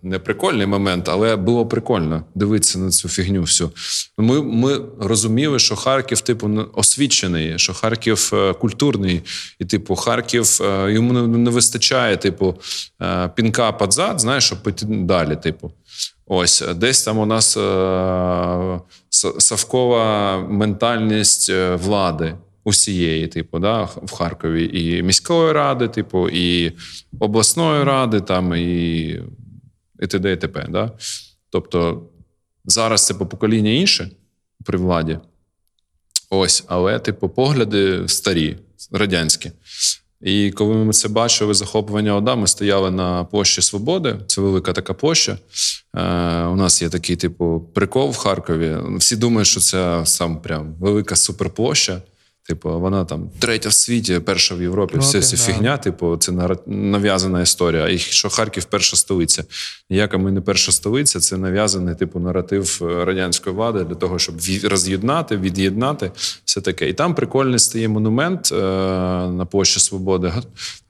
не прикольний момент, але було прикольно дивитися на цю фігню. всю. Ми ми розуміли, що Харків, типу, освічений, що Харків е, культурний, і, типу, Харків е, йому не, вистачає, типу, е, пінка подзад, знаєш, щоб піти далі. Типу. Ось десь там у нас совкова ментальність влади. Усієї, типу, да, в Харкові і міської ради, типу, і обласної ради, там, і і т.д. і т.п. Да? Тобто зараз це по покоління інше при владі. Ось, але, типу, погляди старі, радянські. І коли ми це бачили, захоплення ОДА, ми стояли на площі Свободи. Це велика така площа. Е, У нас є такий, типу, прикол в Харкові. Всі думають, що це сам прям велика суперплоща. Типу, вона там третя в світі, перша в Європі. Європі все ця да. фігня, типу, це нав'язана історія. І що Харків перша столиця. Ніяка ми не перша столиця, це нав'язаний типу наратив е, радянської влади для того, щоб роз'єднати, від'єднати все таке. І там прикольний стає монумент е, на площі Свободи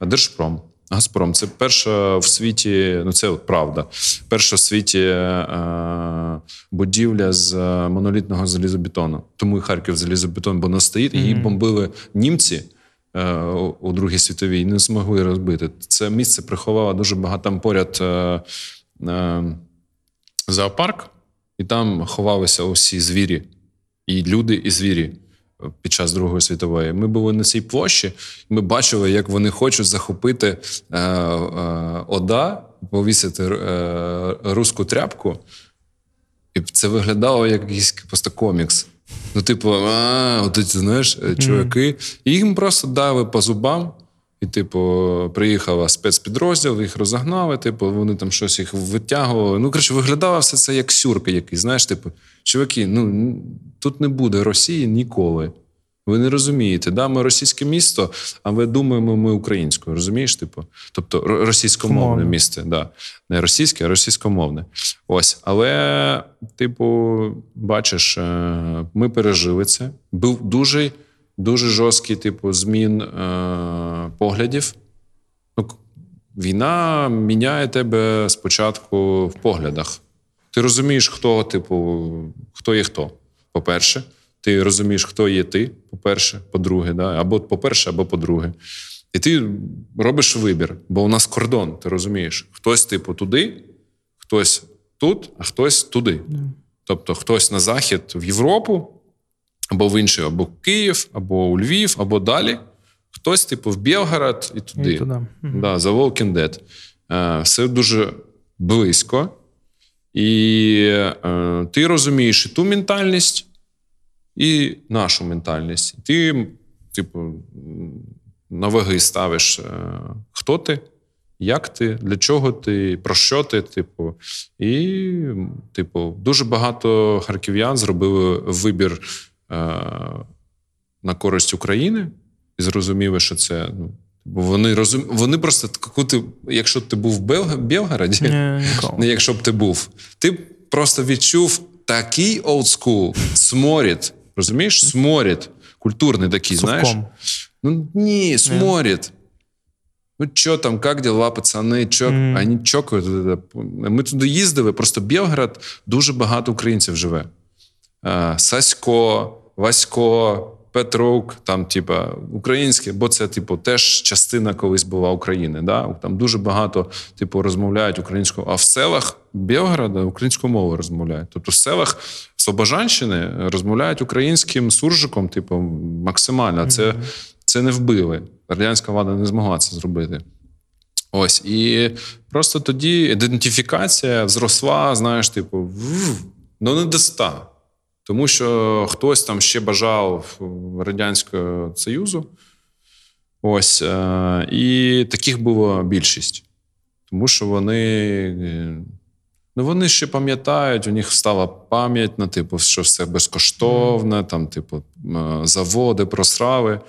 Держпром. Газпром це перша в світі, ну це от правда. Перша в світі е, будівля з монолітного залізобетону. Тому і Харків залізобетон, бо не стоїть. Її бомбили німці е, у Другій світовій і не змогли розбити. Це місце приховало дуже багато там поряд е, е, зоопарк, і там ховалися усі звірі, і люди, і звірі під час Другої світової. Ми були на цій площі, ми бачили, як вони хочуть захопити е, е, Ода, повісити е, руську тряпку. І це виглядало як якийсь просто комікс. Ну, типу, а, от ці, знаєш, е, чуваки. І їм просто дали по зубам. І, типу, приїхала спецпідрозділ, їх розогнали, типу, вони там щось їх витягували. Ну, коротше, виглядало все це як сюрка якийсь. Знаєш, типу, чуваки, ну тут не буде Росії ніколи. Ви не розумієте, да, ми російське місто, а ви думаємо, ми українською. Розумієш? Типу? Тобто російськомовне місто. Да. Не російське, а російськомовне. Ось. Але, типу, бачиш, е, ми пережили це. Був дуже дуже жорсткий, типу, змін е, поглядів. Ну, Війна міняє тебе спочатку в поглядах. Ти розумієш, хто, типу, хто є хто, по-перше. Ти розумієш, хто є ти, по-перше, по-друге, да? або по-перше, або по-друге. І ти робиш вибір, бо у нас кордон, ти розумієш? Хтось, типу, туди, хтось тут, а хтось туди. Тобто, хтось на захід в Європу, або в інший, або в Київ, або у Львів, або далі. Хтось, типу, в Білгород і туди. І туди. Да, За Walking Dead. Е, все дуже близько. І е, ти розумієш і ту ментальність, і нашу ментальність. Ти, типу, на ваги ставиш, е, хто ти, як ти, для чого ти, про що ти, типу. І, типу, дуже багато харків'ян зробили вибір на користь України і зрозуміли, що це. ну, Бо вони розум... вони просто ти, якщо ти був в Белгороді, не якщо б ти був, ти просто відчув такий олдскул, сморід. Розумієш? Сморід. Культурний такий, Совком. знаєш. Ну ні, сморід. Ну, що там, як діла, пацани? Чо, mm. Ані чокають. Ми туди їздили, просто Білград дуже багато українців живе. Сасько, Васько, Петрук, там, типа, українське, бо це, типу, теж частина колись була України. Да? Там дуже багато, типу, розмовляють українською, а в селах Білграда українською мовою розмовляють. Тобто в селах Слобожанщини розмовляють українським суржиком, типу, максимально. Це, це не вбили. Радянська влада не змогла це зробити. Ось. І просто тоді ідентифікація зросла, знаєш, типу, ну не до ста. Тому що хтось там ще бажав Радянського Союзу. Ось. Е, і таких було більшість. Тому що вони. Ну, вони ще пам'ятають, у них стала пам'ять на типу, що все безкоштовне, там, типу, заводи, просрави.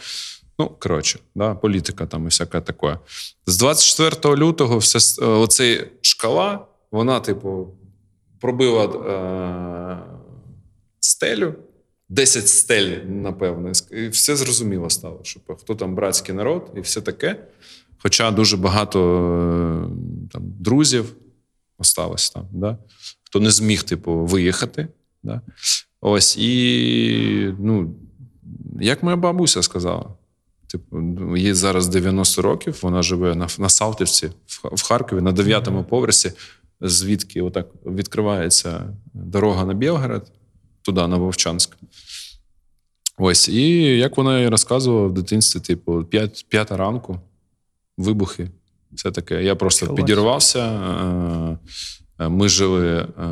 Ну, коротше, да, політика там і всяке таке. З 24 лютого все, оцей шкала, вона, типу, пробила е, стелю, 10 стель, напевно, і все зрозуміло стало, що хто там братський народ і все таке. Хоча дуже багато е, там, друзів осталось там, да? хто не зміг, типу, виїхати. Да? Ось і, ну, як моя бабуся сказала, типу, їй зараз 90 років, вона живе на на Салтівці в Харкові на 9-му поверсі, звідки отак відкривається дорога на Білгород туди, на Вовчанськ. Ось, і як вона і розказувала в дитинстві, типу, п'ята ранку, вибухи. Все таке. Я просто Клас. підірвався. Е, е, ми жили, е,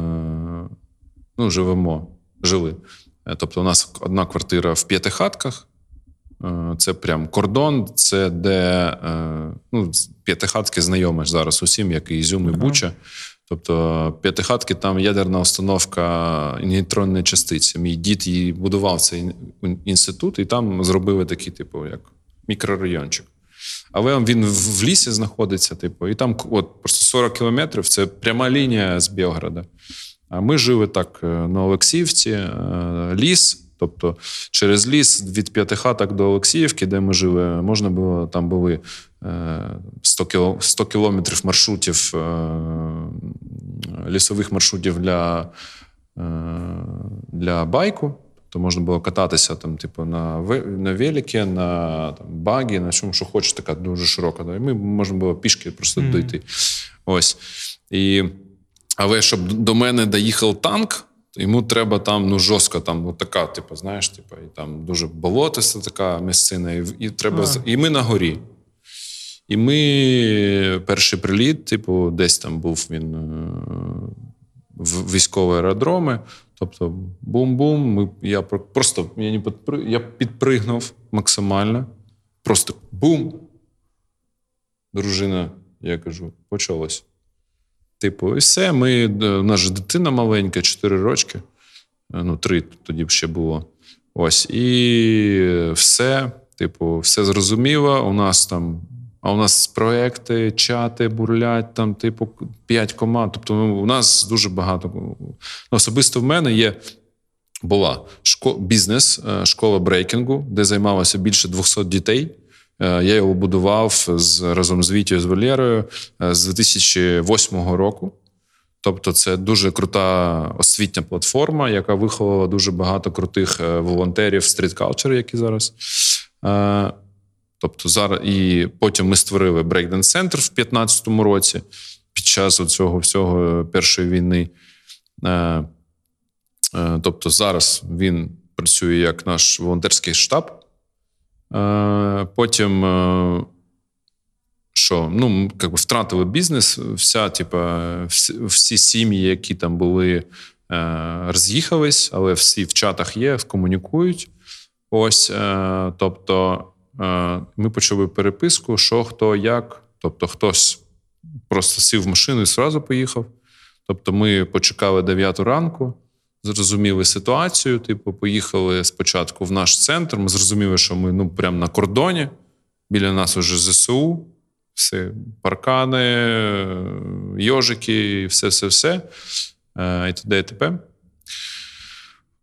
ну, живемо, жили. Тобто, у нас одна квартира в п'ятихатках. Це прям кордон, це де ну, п'ятихатки знайомиш зараз усім, як і Ізюм, і Буча. Тобто п'ятихатки там ядерна установка нейтронної частиці. Мій дід її будував цей інститут, і там зробили такий, типу, як мікрорайончик. Але він в лісі знаходиться, типу, і там от просто 40 кілометрів це пряма лінія з Білграда. А ми жили так е, на Олексіївці, е, ліс. Тобто через ліс від п'ятихаток до Олексіївки, де ми жили, можна було там були 100 кіло, 100 кілометрів маршрутів, е, лісових маршрутів для для байку. То можна було кататися там, типу, на на великі, на там, багі, на чому що хочеш, така дуже широка. І ми можна було пішки просто mm-hmm. дойти. Ось. І, Але щоб до мене доїхав танк, йому треба там ну, жорстко, там, ну, така, типу, знаєш, типу, і там дуже болотиста така місцина, і і треба. А. І ми на горі. І ми перший приліт, типу, десь там був він е, в військові аеродроми. Тобто, бум-бум. Ми, Я просто я, не підпри, я підпригнув максимально. Просто бум. Дружина, я кажу, почалось. Типу, і все. Ми, У нас же дитина маленька, 4 рочки. Е, ну, 3 тоді б ще було. Ось. І все. Типу, все зрозуміло. У нас там а у нас проекти, чати бурлять, там, типу, п'ять команд. Тобто, ну, у нас дуже багато. Ну, особисто в мене є. Була шко... бізнес, е, школа брейкінгу, де займалося більше 200 дітей. Е, я його будував з разом з Вітєю з Валєрою е, з 2008 року. Тобто, це дуже крута освітня платформа, яка виховала дуже багато крутих волонтерів стріт-калчер, які зараз. Тобто зараз і потім ми створили брейкден центр в 2015 році під час цього всього першої війни. Е, е, тобто зараз він працює як наш волонтерський штаб. Е, потім, е, що ну, як втратили бізнес, вся, типа, всі, сім'ї, які там були, е, роз'їхались, але всі в чатах є, комунікують. Ось, тобто, ми почали переписку, що хто як. Тобто, хтось просто сів в машину і зразу поїхав. Тобто, ми почекали 9 ранку, зрозуміли ситуацію. Типу, поїхали спочатку в наш центр. Ми зрозуміли, що ми ну прямо на кордоні. Біля нас уже ЗСУ, все паркани, йожики, все, все, все. Е, і т.д. і т.п.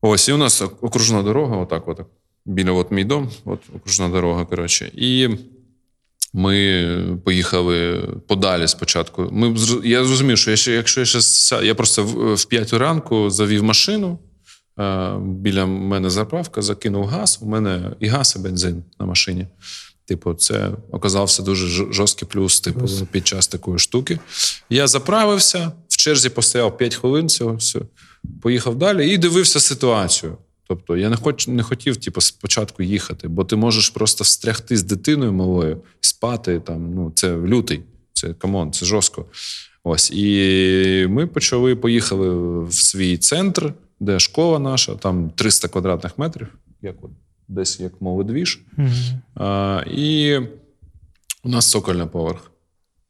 Ось, і у нас окружна дорога, отак, отак. Біля от мій дом, от окружна дорога. Коротше. І ми поїхали подалі спочатку. Ми, Я зрозумів, що я ще, якщо я ще я просто в, в 5 ранку завів машину. Е, біля мене заправка, закинув газ. У мене і газ, і бензин на машині. Типу, це оказався дуже жорсткий плюс, типу, під час такої штуки. Я заправився, в черзі постояв 5 хвилин, цього все, поїхав далі і дивився ситуацію. Тобто я не хоч, не хотів типу, спочатку їхати, бо ти можеш просто встрягти з дитиною малою, спати там. Ну, це лютий, це come on, це жорстко. Ось. І ми почали поїхали в свій центр, де школа наша, там 300 квадратних метрів, як от, десь як молодвіж. Mm-hmm. А, І у нас цокольний поверх.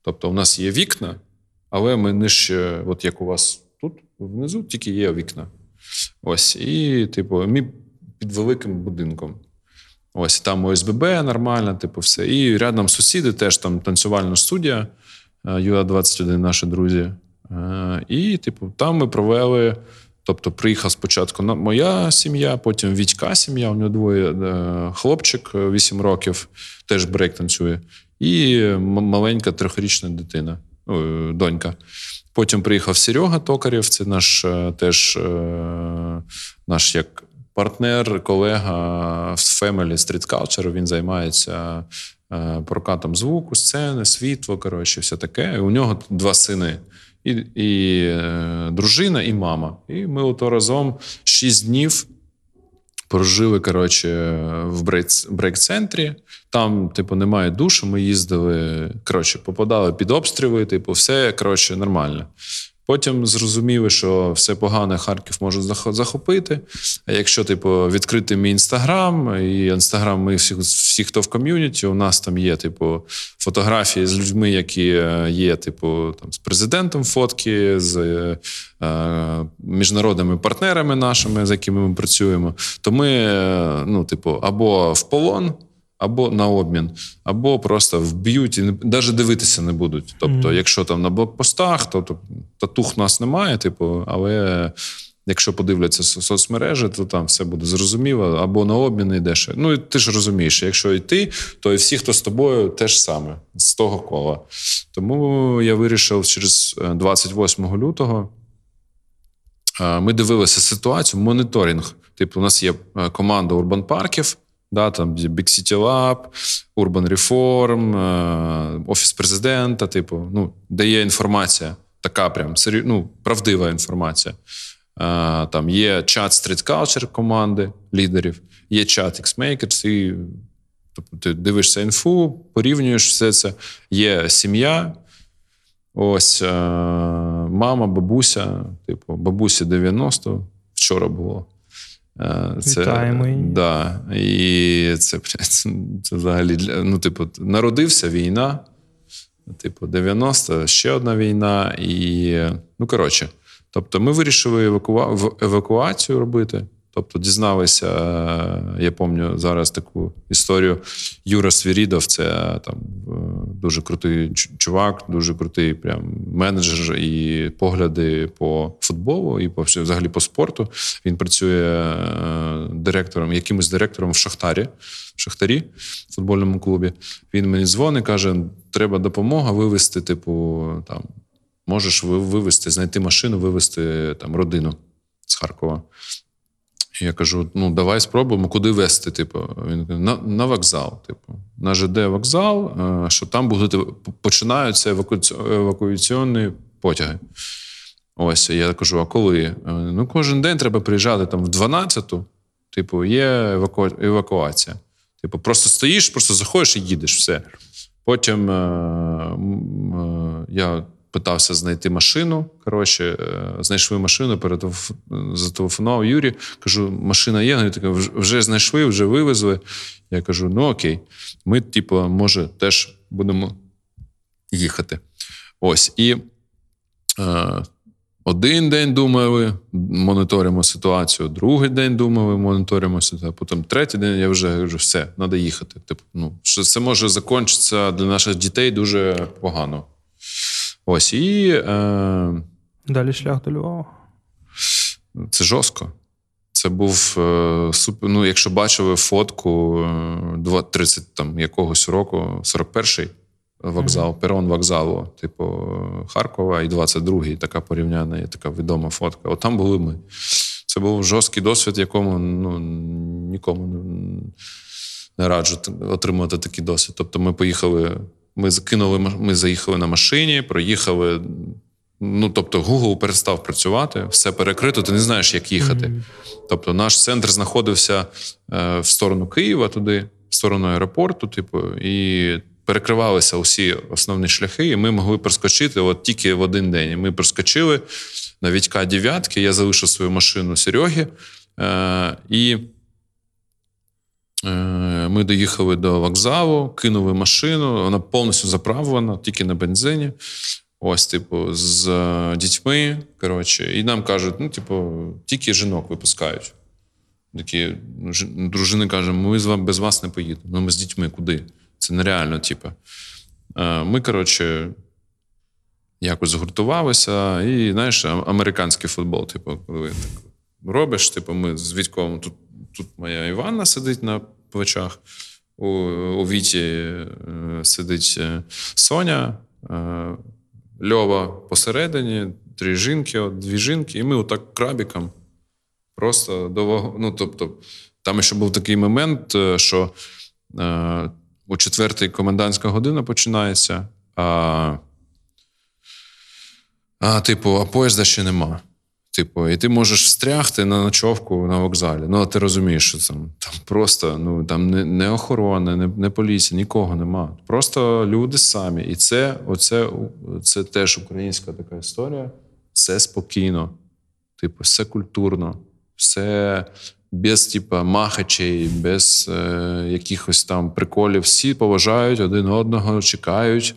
Тобто, у нас є вікна, але ми нижче, от як у вас тут внизу, тільки є вікна. Ось, і, типу, ми під великим будинком. Ось там ОСББ нормально, типу, все. І рядом сусіди теж там танцювальна студія ЮА-21, наші друзі. Е, і, типу, там ми провели. Тобто, приїхав спочатку моя сім'я, потім Вітька сім'я, у нього двоє е, хлопчик 8 років, теж брейк танцює, і маленька трьохрічна дитина, донька. Потім приїхав Серега Токарєв, це наш е, теж е, наш як партнер, колега в Family Street Culture. Він займається е, прокатом звуку, сцени, світло. Коротше, все таке. у нього два сини. І і дружина, і мама. І ми ото разом шість днів прожили коротше, в брейк-центрі. Там, типу, немає душу. Ми їздили, коротше, попадали під обстріли, типу, все коротше, нормально. Потім зрозуміли, що все погане Харків може захопити. А якщо типу, відкрити мій інстаграм, і інстаграм, ми всі, всі, хто в ком'юніті, у нас там є типу, фотографії з людьми, які е, є, типу, там з президентом фотки, з е, е, міжнародними партнерами нашими, з якими ми працюємо, то ми, е, ну, типу, або в полон або на обмін, або просто вб'ють і навіть дивитися не будуть. Тобто, mm. якщо там на блокпостах, то, то татух нас немає, типу, але. Якщо подивляться соцмережі, то там все буде зрозуміло, або на обмін йдеш. Ну і ти ж розумієш, якщо йти, то і всі, хто з тобою, теж саме з того кола. Тому я вирішив через 28 е, лютого. Е, ми дивилися ситуацію, моніторинг. Типу, у нас є е, команда урбан парків, Да, там Big City Lab, Urban Reform, е, Офіс президента, типу, ну, де є інформація, така прям ну, правдива інформація. Е, там є чат Street Culture команди лідерів, є чат X-Makers, і тобто, ти дивишся інфу, порівнюєш все це. Є сім'я. Ось е, мама, бабуся, типу, бабусі 90 вчора було. Е, це, Вітаємо її. Да, І це це взагалі для, ну, типу, народився війна. Типу, 90 ще одна війна. І, ну, коротше, тобто, ми вирішили евакуа... евакуацію робити. Тобто дізналися, е, я пам'ятаю зараз таку історію. Юра Свірідов це там е, дуже крутий чувак, дуже крутий прям менеджер і погляди по футболу, і по взагалі по спорту. Він працює е, директором, якимось директором в Шахтарі, в Шахтарі, в футбольному клубі. Він мені дзвонить, каже: треба допомога вивезти, типу, там можеш вивезти, знайти машину, вивезти там родину з Харкова. Я кажу: ну давай спробуємо, куди вести. Типу, він каже, на на вокзал. Типу, на ЖД вокзал, е, що там будуть починаються евакуаційні потяги. Ось я кажу: а коли? Е, ну, кожен день треба приїжджати там в 12-ту, типу, є еваку... евакуація. Типу, просто стоїш, просто заходиш і їдеш, все. Потім е- е- я питався знайти машину. Коротше, е, знайшли машину, перетов... зателефонував Юрі. Кажу, машина є. Він таке, вже знайшли, вже вивезли. Я кажу: ну окей, ми, типу, може, теж будемо їхати. Ось. І е, один день думали, моніторимо ситуацію, другий день думали, моніторимо ситуацію, потім третій день я вже кажу, все, треба їхати. Типу, ну, що це може закінчитися для наших дітей дуже погано. Ось і. Е, Далі шлях до Львова. Це жорстко. Це був е, супер. Ну, якщо бачили фотку е, 30 там якогось року, 41-й вокзал, mm-hmm. перон вокзалу, типу Харкова, і 22-й, така порівняна, є така відома фотка. От там були ми. Це був жорсткий досвід, якому ну, нікому не раджу отримати такий досвід. Тобто, ми поїхали ми закинули, ми заїхали на машині, проїхали. Ну, тобто, Google перестав працювати, все перекрито, ти не знаєш, як їхати. Mm-hmm. Тобто, наш центр знаходився е, в сторону Києва, туди, в сторону аеропорту, типу, і перекривалися усі основні шляхи, і ми могли проскочити от тільки в один день. Ми проскочили на Вітька дев'ятки. Я залишив свою машину Серьогі. Е, і ми доїхали до вокзалу, кинули машину, вона повністю заправлена, тільки на бензині. Ось, типу, з е, дітьми. Коротше, і нам кажуть: ну, типу, тільки жінок випускають. Такі ну, дружини каже, ми з вами без вас не поїдемо. Ну, ми з дітьми куди? Це нереально, типу. Е, ми, коротше, якось згуртувалися, і знаєш, американський футбол, типу, коли так робиш, типу, ми з Вітьковим тут тут моя Іванна сидить на плечах, у у Віті е, сидить е, Соня, е, Льова посередині, три жінки, дві жінки, і ми отак крабіком просто до Ну, тобто, там ще був такий момент, що у четвертій комендантська година починається, а, а типу, а поїзда ще нема. Типу, і ти можеш встрягти на ночовку на вокзалі. Ну, а ти розумієш, що там там просто ну там не не охорона, не не поліція, нікого нема. Просто люди самі. І це оце, це теж українська така історія. Все спокійно, типу, все культурно, все без типу, махачей, без е, якихось там приколів. Всі поважають один одного, чекають.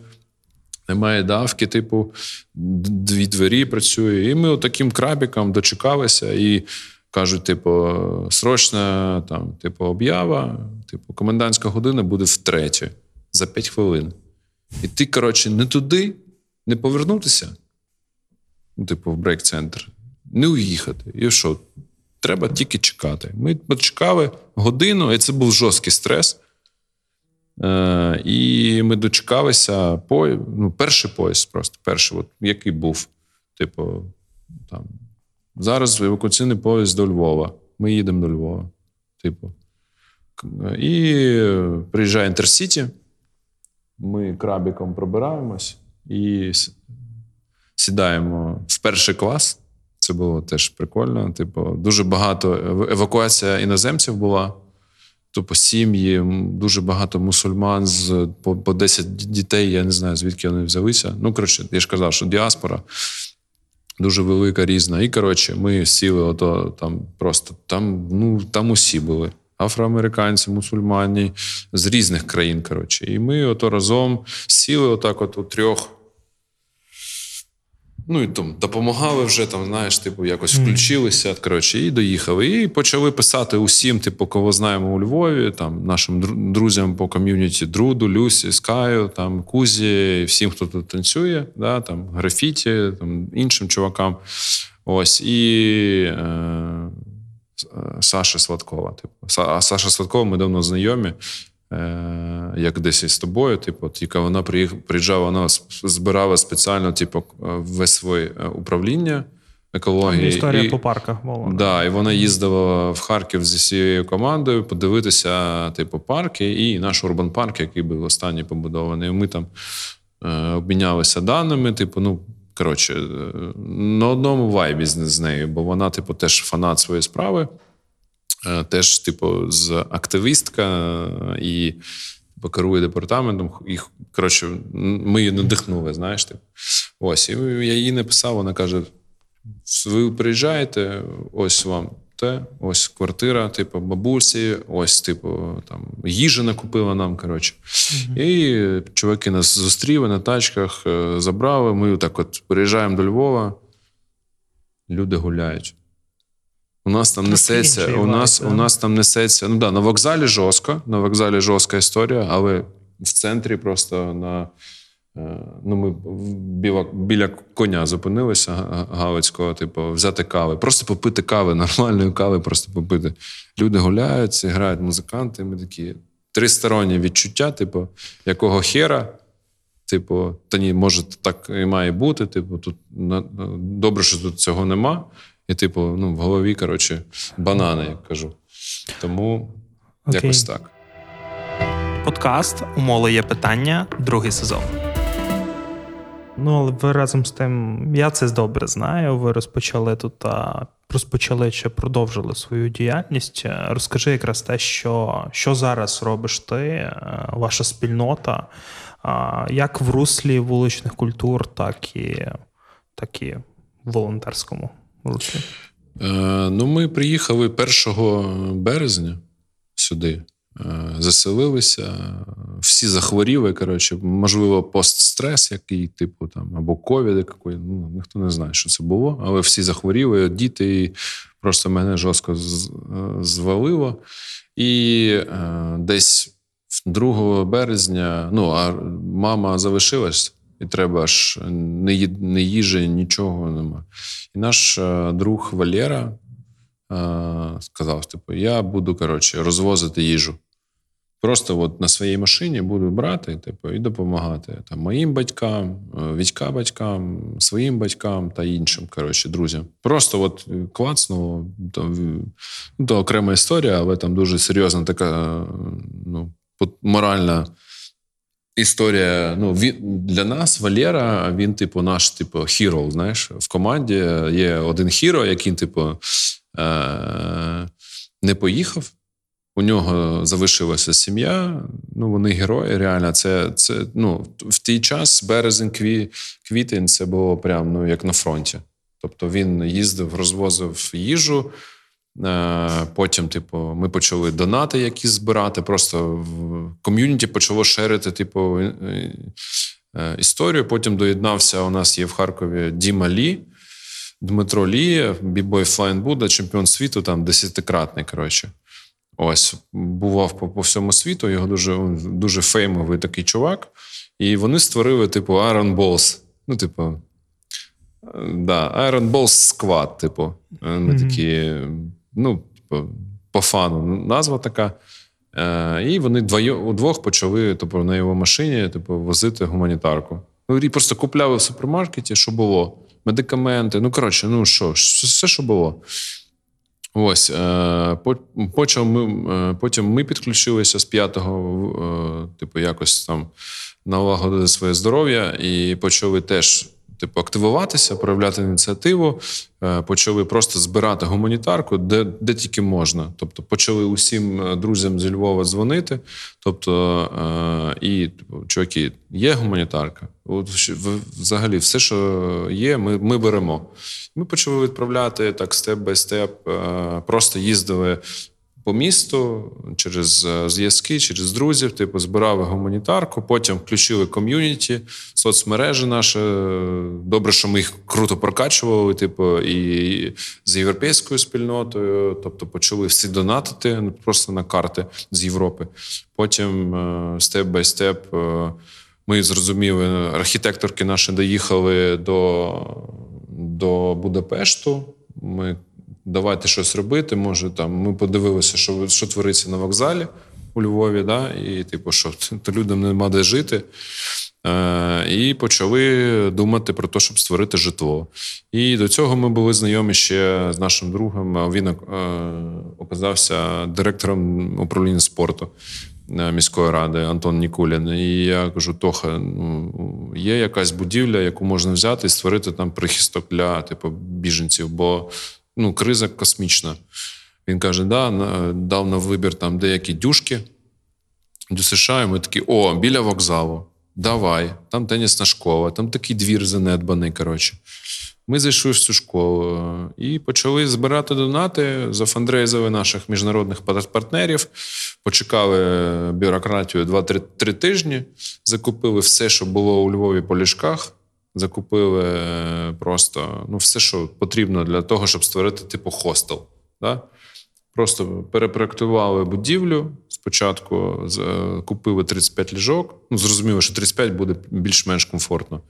Немає давки, типу, дві двері працює. І ми отаким крабіком дочекалися і кажуть: типу, срочно там, типу, об'ява, типу, комендантська година буде втретє за п'ять хвилин. І ти, коротше, не туди, не повернутися, ну, типу, в брейк-центр, не уїхати. І що? Треба тільки чекати. Ми почекали годину, і це був жорсткий стрес. Е, І ми дочекалися по ну, перший поїзд, просто перший, от, який був. Типу, там зараз евакуаційний поїзд до Львова. Ми їдемо до Львова. Типу. І приїжджає Інтерсіті. Ми крабіком пробираємось і сідаємо в перший клас. Це було теж прикольно. Типу, дуже багато евакуація іноземців була. Тобто сім'ї, дуже багато мусульман з по, по 10 дітей. Я не знаю, звідки вони взялися. Ну, коротше, я ж казав, що діаспора дуже велика, різна. І коротше, ми сіли ото там просто там, ну там усі були. Афроамериканці, мусульмані з різних країн. коротше. І ми ото разом сіли отак от у трьох. Ну і там допомагали вже там, знаєш, типу, якось включилися. Коротше, і доїхали. І почали писати усім, типу, кого знаємо у Львові, там нашим друзям по ком'юніті Друду, Люсі, Скаю, там Кузі, всім, хто тут танцює, да, там графіті, там іншим чувакам. Ось і е, Саша Сладкова. Типу. А Саша Сладкова ми давно знайомі. Е, як десь із тобою, типу, тільки вона приїжджала, вона збирала спеціально, типу, весь своє управління екології. Історія і, по парках була. Да, і вона їздила в Харків зі всією командою подивитися, типу, парки і наш урбан парк, який був останній побудований. Ми там е, обмінялися даними. Типу, ну коротше, е, на одному вайбі з, з нею, бо вона, типу, теж фанат своєї справи, е, теж, типу, з активістка е, і типу, керує департаментом. І, коротше, ми її надихнули, знаєш. Типу. Ось, і я їй написав, вона каже: ви приїжджаєте, ось вам те, ось квартира, типу, бабусі, ось, типу, там їжа накупила нам. коротше. Mm-hmm. І чуваки нас зустріли на тачках, е, забрали. Ми так от приїжджаємо до Львова, люди гуляють. У нас там несеться, у нас, у нас там несеться. Ну да, на вокзалі жорстко, на вокзалі жорстка історія, але в центрі просто на. Е, ну, Ми біля біля коня зупинилися Галицького, типу, взяти кави. Просто попити кави, нормальної кави, просто попити. Люди гуляють, грають музиканти. Ми такі тристоронні відчуття, типу, якого хера. Типу, та ні, може, так і має бути. Типу, тут добре, що тут цього нема. І, типу, ну, в голові, коротше, банани, як кажу. Тому Окей. якось так. Подкаст Умоли є питання, другий сезон. Ну, але ви разом з тим, я це добре знаю. Ви розпочали тут, а розпочали чи продовжили свою діяльність. Розкажи якраз те, що що зараз робиш ти, е, ваша спільнота, як в руслі вуличних культур, так і так і в волонтерському Е, Ну, ми приїхали 1 березня сюди. Е, заселилися, всі захворіли. Коротше, можливо, постстрес, який, типу, там, або ковід, який, ну ніхто не знає, що це було, але всі захворіли, діти і просто мене жорстко звалило. І е, десь 2 березня, ну а мама залишилась. І треба ж не їжі, нічого нема. І наш е, друг Валера сказав: типу, я буду коротше, розвозити їжу. Просто от на своїй машині буду брати, типу, і допомагати там моїм батькам, е, війська батькам, своїм батькам та іншим коротше, друзям. Просто от клацнуло, то, ну, то окрема історія, але там дуже серйозна така ну, моральна історія. Ну, він, Для нас Валера, він, типу, наш типу, хіро. Знаєш, в команді є один хіро, який, типу, е- не поїхав. У нього залишилася сім'я. Ну, вони герої. Реально, це це ну в той час березень, кві, квітень це було прям ну як на фронті. Тобто він їздив, розвозив їжу. Е, потім, типу, ми почали донати якісь збирати. Просто в ком'юніті почало шерити, типу, е, історію. Потім доєднався. У нас є в Харкові Діма Лі. Дмитро Лі, бібой Флайн Буда, чемпіон світу, там десятикратний. Коротше. Ось бував по, по всьому світу. Його дуже дуже феймовий такий чувак. І вони створили, типу, Iron Balls. Ну, типу, да, Iron Balls Squad, типу. Ми mm-hmm. такі, ну, по фану назва така. Е, І вони удвох почали типу, на його машині типу, возити гуманітарку. Ну, і просто купляли в супермаркеті, що було. Медикаменти, ну коротше, ну що, все, що було. Ось е, почав ми, е, потім ми підключилися з п'ятого, типу, якось там налагодити своє здоров'я і почали теж типу, активуватися, проявляти ініціативу, е, почали просто збирати гуманітарку, де де тільки можна. Тобто, почали усім е, друзям зі Львова дзвонити. Тобто, е, і типу, чуваки, є гуманітарка. От взагалі, все, що є, ми, ми беремо. Ми почали відправляти так step by step, просто їздили по місту через е, зв'язки, через друзів, типу, збирали гуманітарку, потім включили ком'юніті, соцмережі наші. Добре, що ми їх круто прокачували, типу, і з європейською спільнотою, тобто почали всі донатити ну, просто на карти з Європи. Потім step by step. Ми зрозуміли, архітекторки наші доїхали до, до Будапешту. Ми давайте щось робити. Може, там ми подивилися, що що твориться на вокзалі у Львові, да, і типу, що то людям нема де жити. Е, І почали думати про те, щоб створити житло. І до цього ми були знайомі ще з нашим другом. Він е, оказався директором управління спорту е, міської ради Антон Нікулін. І я кажу: Тоха, ну є якась будівля, яку можна взяти і створити там прихисток для типу біженців, бо ну, криза космічна. Він каже: да, дав на вибір там деякі дюшки до США, і ми такі: о, біля вокзалу. Давай, там тенісна школа, там такий двір занедбаний. коротше. Ми зайшли в цю школу і почали збирати донати, зафандрейзили наших міжнародних партнерів, почекали бюрократію 2-3 тижні, закупили все, що було у Львові по ліжках, закупили е, просто ну, все, що потрібно для того, щоб створити типу хостел. Да? Просто перепроектували будівлю. Спочатку е, купили 35 ліжок. Ну, зрозуміло, що 35 буде більш-менш комфортно.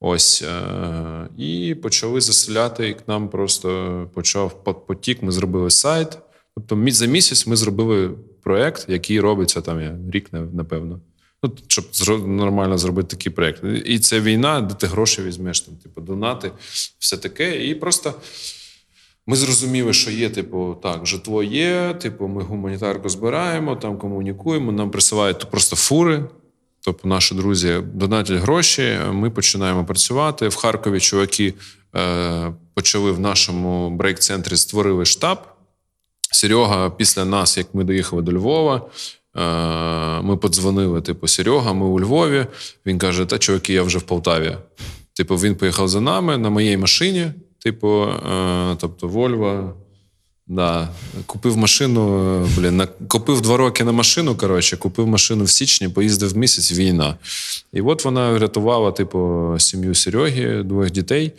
Ось. Е, і почали заселяти, і к нам просто почав потік. Ми зробили сайт. Тобто, за місяць ми зробили проєкт, який робиться там я, рік, напевно. Ну, Щоб нормально зробити такий проєкт. І це війна, де ти гроші візьмеш, там, типу, донати, все таке. І просто. Ми зрозуміли, що є, типу, так, житло є, типу, ми гуманітарку збираємо, там комунікуємо, нам присилають просто фури. Тобто, наші друзі донатять гроші. Ми починаємо працювати. В Харкові чуваки е, почали в нашому брейк-центрі створили штаб. Серега, після нас, як ми доїхали до Львова, ми подзвонили, типу, Серега, ми у Львові. Він каже: Та чуваки, я вже в Полтаві. Типу, він поїхав за нами на моїй машині. Типу, е, тобто, Вольво. Да. Купив машину, блін, купив два роки на машину. Коротше, купив машину в січні, поїздив місяць війна. І от вона врятувала, типу, сім'ю Сереги, двох дітей.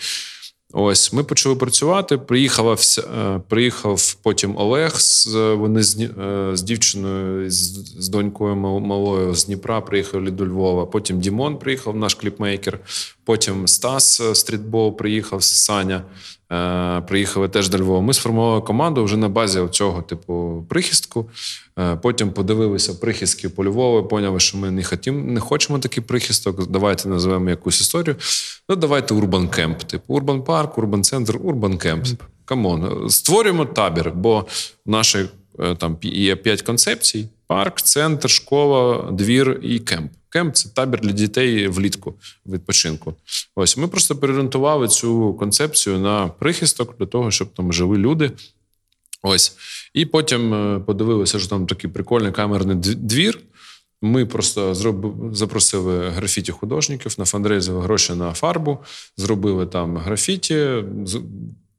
Ось ми почали працювати. Приїхала вся, е, приїхав потім Олег. Вони з е, з дівчиною, з, з донькою малою з Дніпра приїхали до Львова. Потім Дімон приїхав, наш кліпмейкер. Потім Стас е, стрітбол приїхав Саня. Е, приїхали теж до Львова. Ми сформували команду вже на базі цього типу прихистку. Е, потім подивилися прихистки по Львову, поняли, що ми не хотім, не хочемо такий прихисток. Давайте називемо якусь історію. Ну, давайте Урбан Кемп. Типу Урбан Парк, Урбан Центр, Урбан Кемп. Come on, створюємо табір, бо е, там є п'ять концепцій: парк, центр, школа, двір і кемп. Кемп це табір для дітей влітку відпочинку. Ось ми просто переорієнтували цю концепцію на прихисток для того, щоб там жили люди. Ось. І потім е, подивилися, що там такий прикольний камерний двір. Ми просто зроб... запросили графіті художників, нафандрейзили гроші на фарбу, зробили там графіті,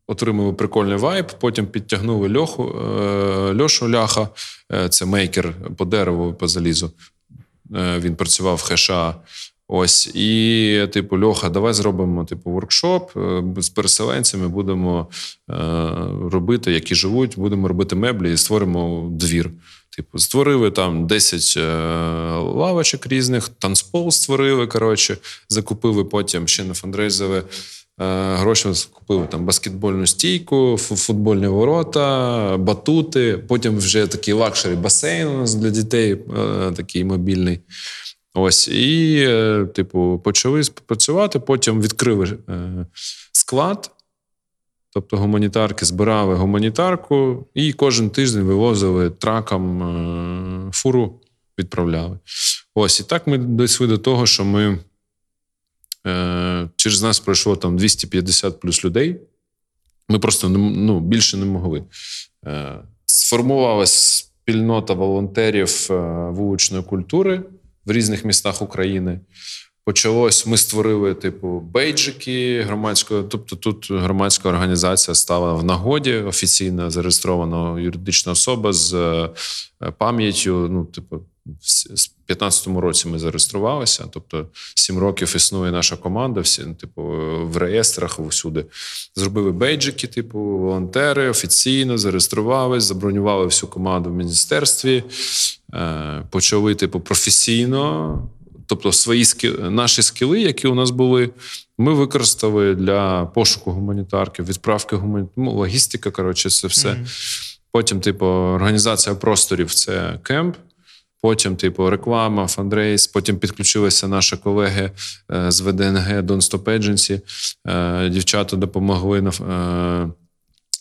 отримали прикольний вайб. Потім підтягнули Льоху, е, Льошу Ляха, е, це мейкер по дереву, по залізу. Е, він працював в Хеша. Ось і, типу, Льоха, давай зробимо типу воркшоп з переселенцями. Будемо робити, які живуть, будемо робити меблі і створимо двір. Типу, створили там 10 е, лавочок різних, танцпол створили. Коротше, закупили потім ще на нафандрейзені гроші. Купили там баскетбольну стійку, футбольні ворота, батути. Потім вже такий luxury басейн у нас для дітей, е, такий мобільний. Ось, і, типу, почали працювати. Потім відкрили склад. Тобто гуманітарки збирали гуманітарку і кожен тиждень вивозили траком е, фуру, відправляли. Ось, і так ми дійшли до того, що ми е, через нас пройшло там 250 плюс людей. Ми просто ну, більше не могли. Е, Сформувалася спільнота волонтерів е, вуличної культури в різних містах України. Почалось, ми створили типу бейджики громадської. Тобто, тут громадська організація стала в нагоді офіційно зареєстрована юридична особа з е, пам'яттю. Ну, типу, в 15-му році ми зареєструвалися. Тобто, сім років існує наша команда. Всі, ну, типу, в реєстрах усюди зробили бейджики, типу, волонтери офіційно зареєструвалися, забронювали всю команду в міністерстві, е, почали типу професійно. Тобто, свої скіли, наші скіли, які у нас були, ми використали для пошуку гуманітарків, відправки гуманітарки, ну, логістика. Коротше, це все. Mm-hmm. Потім, типу, організація просторів це кемп. Потім, типу, реклама, фандрейс. Потім підключилися наші колеги е, з ВДНГ Don't Stop Agency. Е, Дівчата допомогли на е,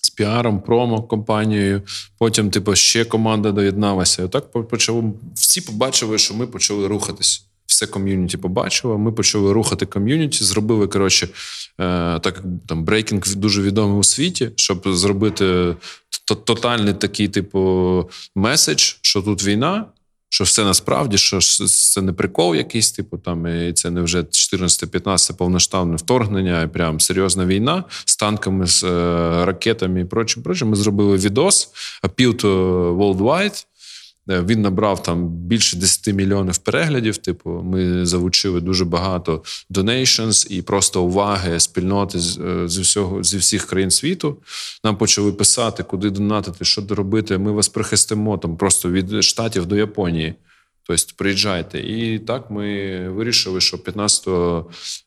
з піаром, промо компанією. Потім, типу, ще команда доєдналася. І так по- почало. Всі побачили, що ми почали рухатись. Все ком'юніті побачило. Ми почали рухати ком'юніті, зробили коротше, так там брейкінг дуже відомий у світі, щоб зробити тотальний такий, типу, меседж, що тут війна, що все насправді, що це не прикол якийсь, типу, там, і це не вже 14-15 повномасштабне вторгнення, і прям серйозна війна з танками, з е, ракетами і прочим. прочим. Ми зробили відос Appeal to Worldwide. Е, Він набрав там більше 10 мільйонів переглядів. Типу, ми залучили дуже багато donations і просто уваги спільноти з, е, зі всього зі всіх країн світу. Нам почали писати, куди донатити, що робити. Ми вас прихистимо там просто від штатів до Японії. Тобто приїжджайте. І так ми вирішили, що 15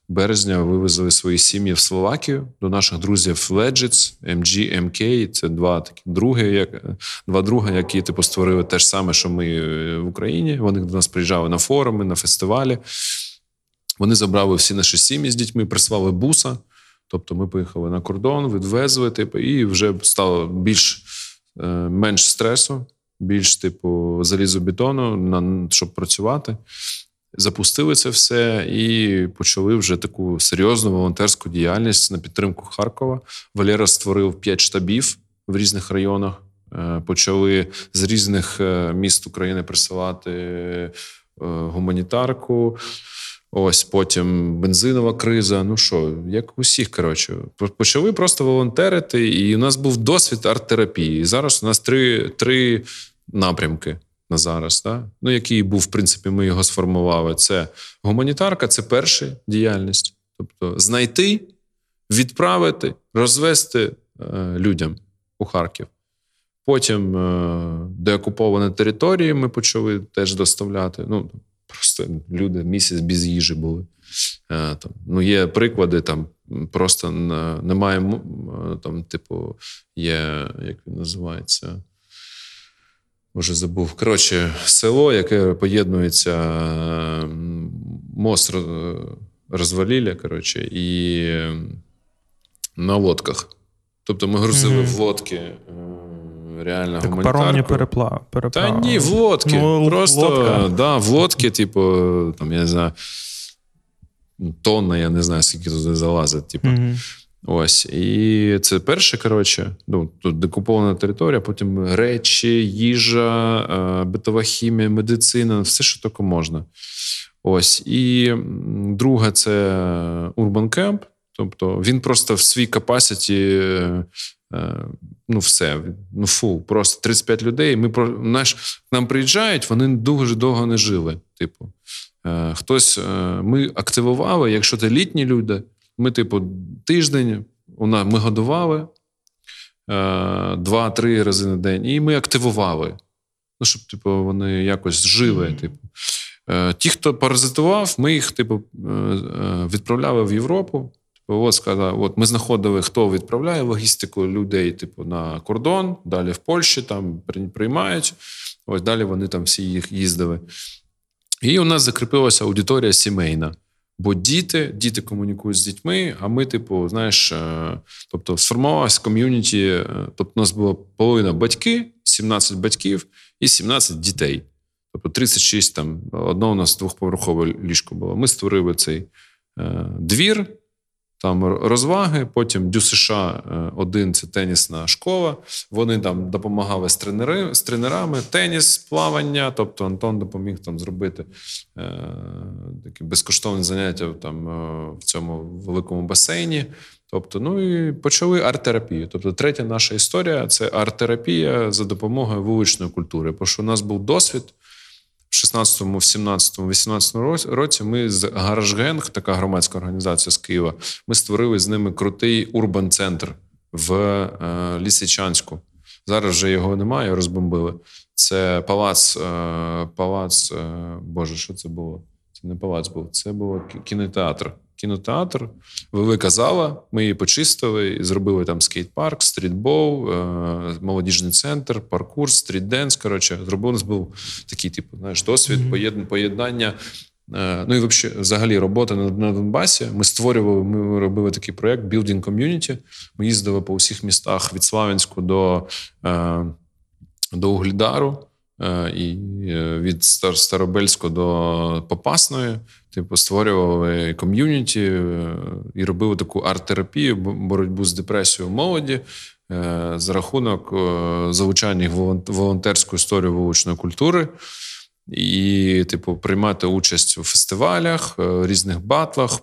березня вивезли свої сім'ї в Словакію до наших друзів Legits, MG, MK. Це два такі други, як два друга, які типу створили те ж саме, що ми е, в Україні. Вони до нас приїжджали на форуми, на фестивалі. Вони забрали всі наші сім'ї з дітьми, прислали буса. Тобто ми поїхали на кордон, відвезли, типу, і вже стало більш е, менш стресу, більш, типу, залізобетону, на, щоб працювати. Запустили це все і почали вже таку серйозну волонтерську діяльність на підтримку Харкова. Валера створив п'ять штабів в різних районах. Е, Почали з різних е, міст України присилати е, гуманітарку. Ось потім бензинова криза. Ну що, як у всіх, коротше, почали просто волонтерити, і у нас був досвід арт-терапії. І зараз у нас три, три напрямки на зараз, да? ну, який був, в принципі, ми його сформували. Це гуманітарка, це перша діяльність. Тобто знайти, відправити, розвести е, людям у Харків. Потім е, деокуповані території ми почали теж доставляти. Ну, просто люди місяць без їжі були. Е, там, ну, є приклади, там просто немає, е, там, типу, є, як він називається. Вже забув. Коротше, село, яке поєднується мост роз- розвалілля, коротше, і на лодках. Тобто ми грузили Мгм. в лодки е, реально Так гуманітарку. паромні переплав. Та ні, в лодки. Ну, Просто лодка. Да, в лодки, типу, там, я не знаю, тонна, я не знаю, скільки туди залазить. Типу. Угу. Ось. І це перше, коротше, ну, тут декупована територія, потім речі, їжа, е, битова хімія, медицина, все, що тільки можна. Ось. І м, друге, це Urban Camp. Тобто він просто в свій капасіті, е, е, ну, все, ну фу, просто 35 людей. Ми про наш нам приїжджають, вони дуже довго не жили. Типу, е, хтось е, ми активували, якщо це літні люди. Ми, типу, тиждень ми годували е, два-три рази на день, і ми активували. Ну, щоб, типу, вони якось жили. Типу. Е, ті, хто паразитував, ми їх, типу, е, е, відправляли в Європу. От сказали, от ми знаходили, хто відправляє логістику людей, типу, на кордон, далі в Польщі там приймають. Ось далі вони там всі їх їздили. І у нас закріпилася аудиторія сімейна. Бо діти, діти комунікують з дітьми, а ми, типу, знаєш, е, тобто сформувалася ком'юніті. е, Тобто, у нас було половина батьки, 17 батьків і 17 дітей. Тобто 36 там, одно у нас двохповерхове ліжко було. Ми створили цей е, двір, там розваги. Потім Дю США е, один це тенісна школа. Вони там допомагали з, тренери, з тренерами, теніс, плавання. Тобто Антон допоміг там зробити е, такі безкоштовні заняття там е, в цьому великому басейні. Тобто, ну і почали арт-терапію. Тобто, третя наша історія це арт-терапія за допомогою вуличної культури. Бо що у нас був досвід. В 16-му, в 17-му, 18-му році ми з Гаражгенг, така громадська організація з Києва, ми створили з ними крутий урбан-центр в е, Лісичанську. Зараз вже його немає, розбомбили. Це палац, е, палац, е, Боже, що це було? Це не палац був, це був кінотеатр. Кінотеатр, велика зала. Ми її почистили, зробили там скейт-парк, стрітбол, е, молодіжний центр, паркур, стріт-денс. Коротше, зробив у нас був такий, типу, знаєш, досвід, mm-hmm. поєднання. Е, ну і взагалі робота на Донбасі. Ми створювали, ми робили такий проєкт Building Community. Ми їздили по усіх містах від Славянську до до Углідару. Е, і е, від Старобельського до Попасної, типу, створювали ком'юніті е, і робили таку арт-терапію, боротьбу з депресією молоді за рахунок залучання в волонтерську історію вуличної культури. І, типу, приймати участь у фестивалях, різних батлах,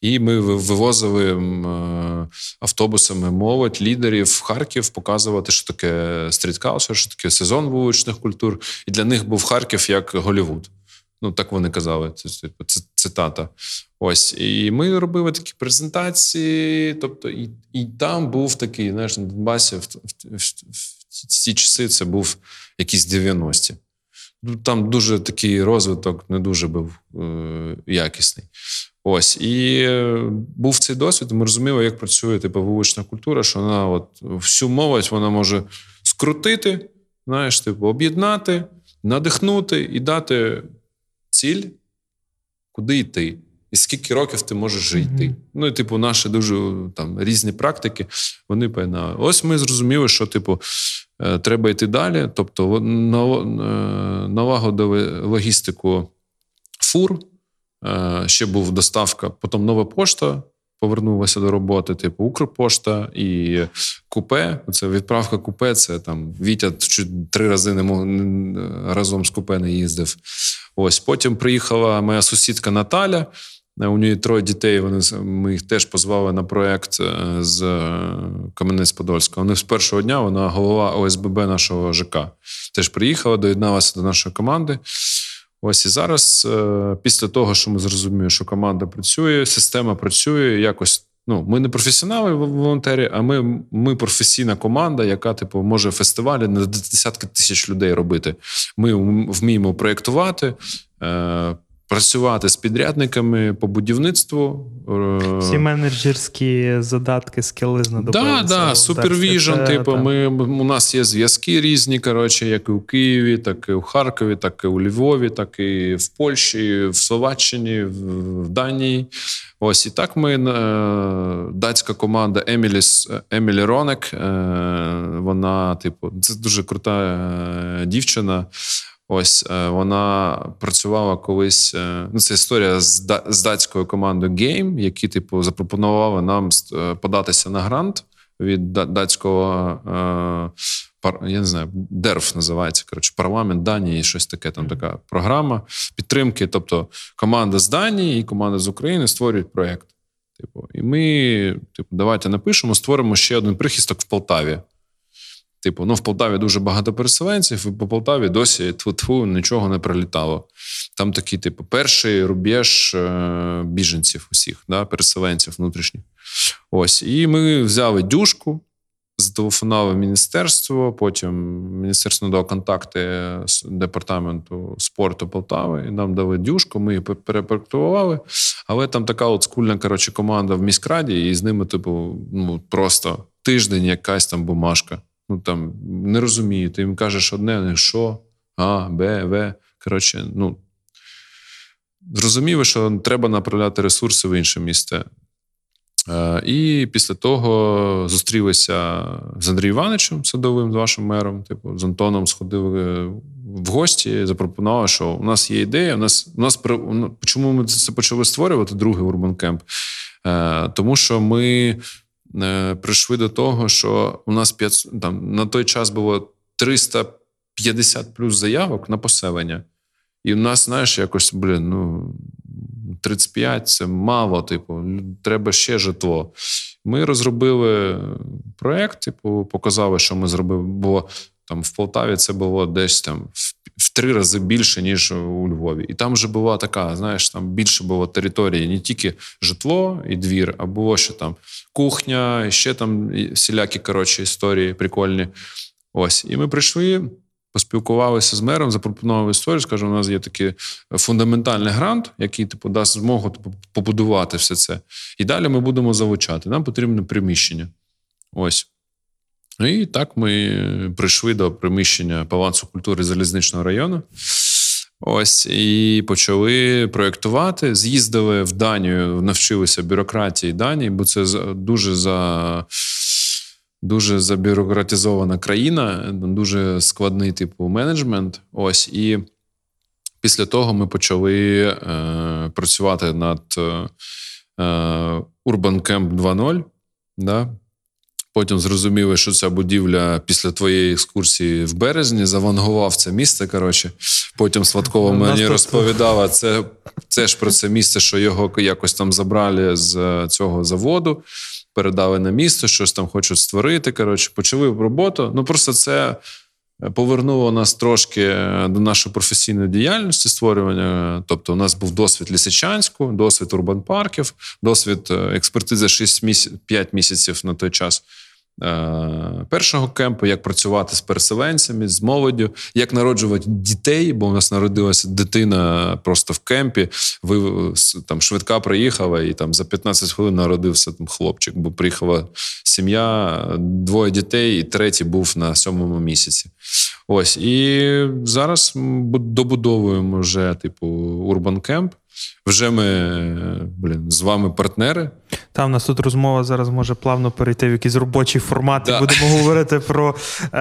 і ми вивозили е, автобусами молодь, лідерів в Харків, показувати, що таке стріткаусер, що таке сезон вуличних культур. І для них був Харків як Голівуд. Ну, так вони казали. Це, типу, цитата. Ось. І ми робили такі презентації. Тобто, і і там був такий, знаєш, на Донбасі в, в, в, в ці часи це був якісь 90-ті. Ну, там дуже такий розвиток не дуже був е, якісний. Ось і е, був цей досвід. Ми розуміли, як працює типу, вулична культура, що вона от всю молодь вона може скрутити, знаєш, типу, об'єднати, надихнути і дати ціль, куди йти. І скільки років ти можеш жити. Mm-hmm. Ну, і, типу, наші дуже там різні практики, вони поєднали. Ось ми зрозуміли, що, типу, е, треба йти далі. Тобто, е, налагодили логістику фур. Е, ще був доставка, потім нова пошта повернулася до роботи, типу Укрпошта і купе. Це відправка купе. Це там Вітя три рази не мог разом з купе не їздив. Ось потім приїхала моя сусідка Наталя. У неї троє дітей. Вони ми їх теж позвали на проект е, з Кам'янець-Подольська. Вони з першого дня вона голова ОСББ нашого ЖК. Теж приїхала, доєдналася до нашої команди. Ось і зараз, е, після того, що ми зрозуміли, що команда працює, система працює якось. Ну, ми не професіонали волонтери, а ми ми професійна команда, яка типу може фестивалі на десятки тисяч людей робити. Ми вміємо проєктувати, е, працювати з підрядниками по будівництву. Е, Всі менеджерські задатки, скіли знадобилися. Так, да, супервіжн. Типу, ми у нас є зв'язки різні. Коротше, як і у Києві, так і у Харкові, так і у Львові, так і в Польщі, в Словаччині, в Данії. Ось і так ми е, датська команда Еміліс Емілі Ронек. Е, вона, типу, це дуже крута дівчина. Ось е, вона працювала колись. Е, ну, це історія з датською командою Game, які, типу, запропонували нам е, податися на грант від датського. Я не знаю, ДЕРФ називається коротше, парламент Данії, щось таке. Там така програма підтримки. Тобто команда з Данії і команда з України створюють проєкт. Типу, і ми, типу, давайте напишемо, створимо ще один прихисток в Полтаві. Типу, ну в Полтаві дуже багато переселенців, і по Полтаві досі тьфу-тьфу, нічого не прилітало. Там такий, типу, перший рубеж е- біженців усіх, да, переселенців внутрішніх. Ось. І ми взяли дюшку, зателефонували в міністерство, потім міністерство надало контакти з департаменту спорту Полтави, і нам дали дюшку, ми її перепроектували. Але там така от скульна коротше, команда в міськраді, і з ними, типу, ну просто тиждень якась там бумажка ну там не розумію, ти їм кажеш одне, не що, А, Б, В. Коротше, ну зрозуміло, що треба направляти ресурси в інше місце. Е, і після того зустрілися з Андрієм Івановичем Садовим, з вашим мером. Типу, з Антоном сходили в гості, запропонували, що у нас є ідея. У нас у нас чому ми це почали створювати другий Урбан Кемп? Е, тому що ми Е, прийшли до того, що у нас 5, там на той час було 350 плюс заявок на поселення. І в нас, знаєш, якось, блін, ну 35 це мало, типу, треба ще житло. Ми розробили проєкт, типу, показали, що ми зробили. Бо там в Полтаві це було десь там в, три рази більше, ніж у Львові. І там вже була така, знаєш, там більше було території, не тільки житло і двір, а було ще там кухня, ще там всілякі коротше історії прикольні. Ось. І ми прийшли. Поспілкувалися з мером, запропонували історію. Скажу, у нас є такий фундаментальний грант, який типу дасть змогу типу, побудувати все це. І далі ми будемо залучати. Нам потрібне приміщення. Ось. І так ми прийшли до приміщення Палацу культури залізничного району. Ось і почали проєктувати. З'їздили в Данію, навчилися бюрократії Данії, бо це дуже за. Дуже забюрократизована країна, дуже складний типу менеджмент. Ось і після того ми почали е, працювати над е, Urban Camp 2.0. Да? Потім зрозуміли, що ця будівля після твоєї екскурсії в березні завангував це місце. Коротше, потім Сваткова мені розповідала це це ж про це місце, що його якось там забрали з цього заводу, передали на місто, щось там хочуть створити. Коротше, почали роботу. Ну просто це повернуло нас трошки до нашої професійної діяльності створювання. Тобто, у нас був досвід Лісичанську, досвід урбан-парків, досвід е, експертизи 6 місяців, 5 місяців на той час. Е, першого кемпу, як працювати з переселенцями, з молоддю, як народжувати дітей, бо у нас народилася дитина просто в кемпі. Ви там швидка приїхала, і там за 15 хвилин народився там хлопчик, бо приїхала сім'я, двоє дітей, і третій був на сьомому місяці. Ось і зараз добудовуємо вже типу урбан кемп. Вже ми блін, з вами партнери. Та, у нас тут розмова зараз може плавно перейти в якийсь робочий формат. Да. і Будемо говорити про е,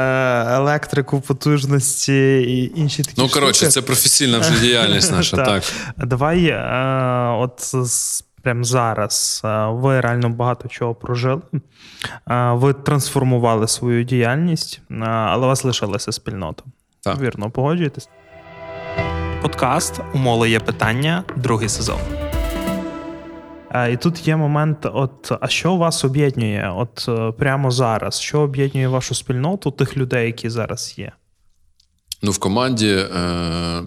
електрику, потужності і інші такі. Ну, коротше, це професійна вже діяльність наша. так. Давай, е, от прямо зараз е, ви реально багато чого прожили. Е, ви трансформували свою діяльність, е, але у вас лишилася спільнота. Так. Вірно, погоджуєтесь? Подкаст Умоло є питання, другий сезон. І тут є момент: от а що вас об'єднує? От прямо зараз? Що об'єднує вашу спільноту тих людей, які зараз є? Ну, в команді, е,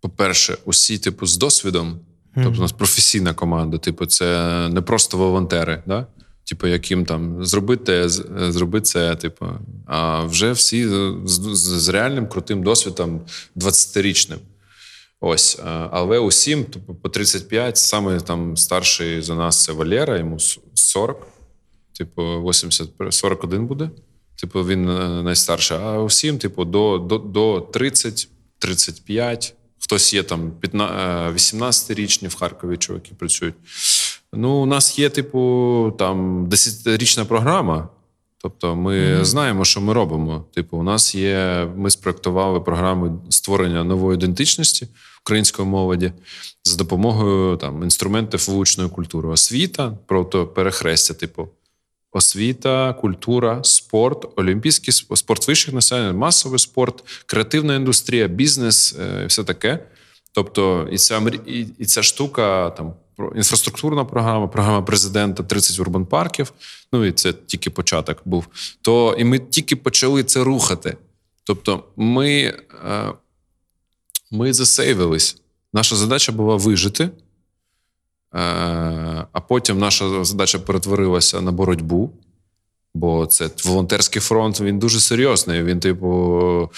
по-перше, усі, типу, з досвідом. Тобто, у нас професійна команда, типу, це не просто волонтери, да? типу, яким там зробити зроби це, типу, а вже всі з, з реальним крутим досвідом 20-річним. Ось, але усім типу, по 35, саме там старший за нас це Валера, йому 40, типу, 80, 41 буде. Типу, він е, найстарший. А усім, типу, до до, до 30, 35. Хтось є там 18-річні е, в Харкові чуваки працюють. Ну, у нас є, типу, там 10-річна програма. Тобто, ми mm-hmm. знаємо, що ми робимо. Типу, у нас є. Ми спроектували програму створення нової ідентичності української молоді за допомогою там інструментів вуличної культури. Освіта, просто перехрестя, типу освіта, культура, спорт, олімпійський спорт вищих населення, масовий спорт, креативна індустрія, бізнес е, і все таке. Тобто, і ця і ця штука там. Інфраструктурна програма, програма президента 30 урбан парків. Ну і це тільки початок був. То і ми тільки почали це рухати. Тобто, ми е, ми засейвились. Наша задача була вижити, е, а потім наша задача перетворилася на боротьбу. Бо це волонтерський фронт, він дуже серйозний. Він, типу,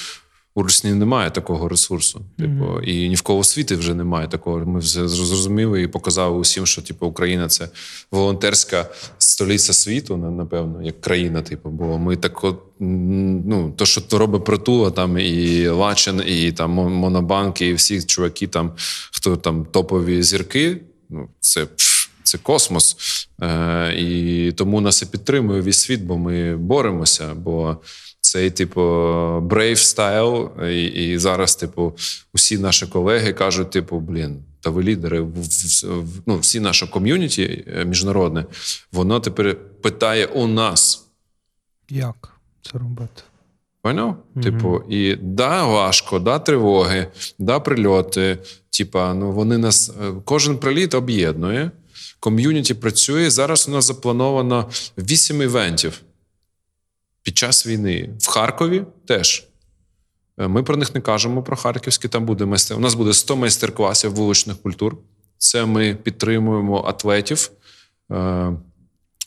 у Русні немає такого ресурсу. Типу, mm-hmm. і ні в кого світі вже немає такого. Ми вже зрозуміли і показали усім, що типу Україна це волонтерська столиця світу, напевно, як країна. Типу, бо ми так от, ну, то, що то робить притула, там і Лачин, і там Монобанк, і всі чуваки, там хто там топові зірки. Ну, це. Це космос, Е, і тому нас і підтримує весь світ, бо ми боремося. Бо цей, типу, brave style, і і зараз, типу, усі наші колеги кажуть: типу, блін, та ви лідери, в ну, всі наше ком'юніті е, міжнародне, воно тепер питає у нас. Як це робити? Поняв? Mm-hmm. Типу, і да, важко, да, тривоги, да, прильоти. Типа, ну вони нас е, кожен приліт об'єднує. Ком'юніті працює. Зараз у нас заплановано вісім івентів під час війни. В Харкові теж. Е, ми про них не кажемо про харківські. Там буде майстер. У нас буде 100 майстер-класів вуличних культур. Це ми підтримуємо атлетів. Е,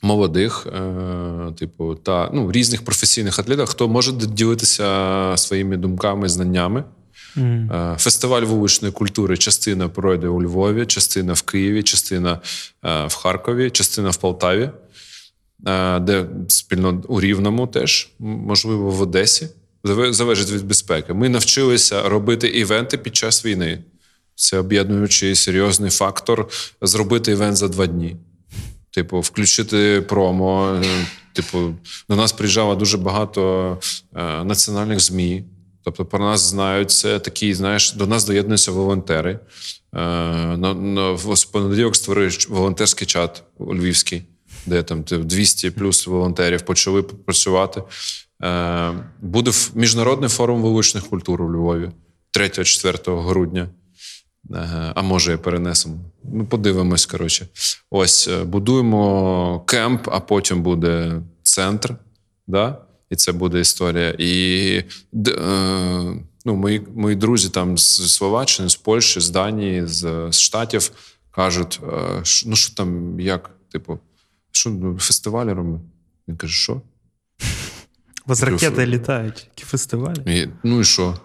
молодих, е, типу, та ну, різних професійних атлетів, хто може ділитися своїми думками, знаннями. Mm. Фестиваль вуличної культури. Частина пройде у Львові, частина в Києві, частина в Харкові, частина в Полтаві, де спільно у Рівному теж, можливо, в Одесі. Залежить від безпеки. Ми навчилися робити івенти під час війни. Це об'єднуючий серйозний фактор зробити івент за два дні. Типу, включити промо. Е, типу, до нас приїжджало дуже багато е, національних ЗМІ. Тобто про нас знають це такі, знаєш, до нас доєднуються волонтери. Е, на, на, В понеділок створив волонтерський чат у Львівський, де там 200 плюс волонтерів почали працювати. Е, Буде міжнародний форум вуличних культур у Львові 3-4 грудня. А може, і перенесемо. Ну, подивимось, коротше. Ось е, будуємо кемп, а потім буде центр. Да? І це буде історія. І е, ну, мої мої друзі там з Словаччини, з Польщі, з Данії, з, з Штатів кажуть: е, ну що там, як? Типу, що ну, фестивалі робимо? Він каже, що? У вас ракети літають, які фестивалі? І, Ну і що?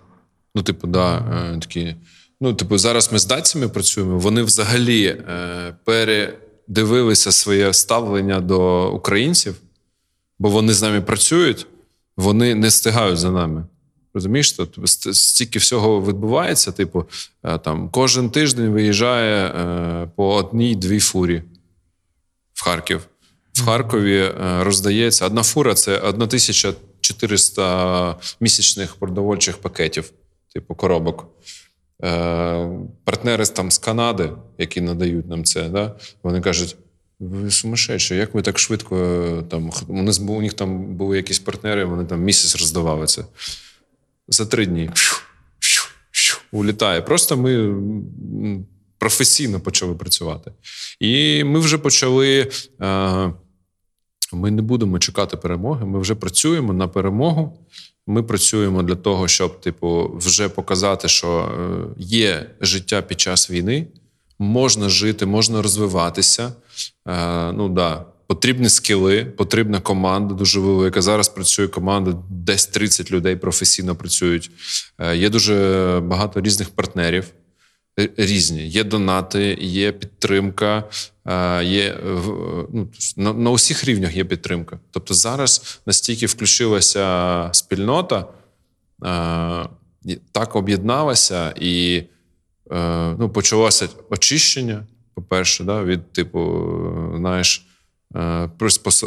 Ну, типу, да, такі. Ну, типу, зараз ми з датцями працюємо. Вони взагалі е, передивилися своє ставлення до українців, бо вони з нами працюють, вони не стигають за нами. Розумієш, тобто стільки всього відбувається. Типу, е, там кожен тиждень виїжджає е, по одній-дві фурі в Харків. В Харкові е, роздається одна фура це 1400 місячних продовольчих пакетів, типу коробок. Е, партнери там з Канади, які надають нам це, да, вони кажуть: ви сумасшедші, як ви так швидко е, там вони, у них там були якісь партнери, вони там місяць роздавали це. За три дні улітає. Просто ми професійно почали працювати. І ми вже почали. Е, ми не будемо чекати перемоги. Ми вже працюємо на перемогу. Ми працюємо для того, щоб, типу, вже показати, що е, є життя під час війни, можна жити, можна розвиватися. Е, ну да, потрібні скіли, потрібна команда дуже велика. Зараз працює команда, десь 30 людей професійно працюють. Е, є дуже багато різних партнерів. Різні є донати, є підтримка, є ну, на, на усіх рівнях є підтримка. Тобто зараз настільки включилася спільнота, так об'єдналася і ну, почалося очищення. По-перше, да, від типу, знаєш, приспос...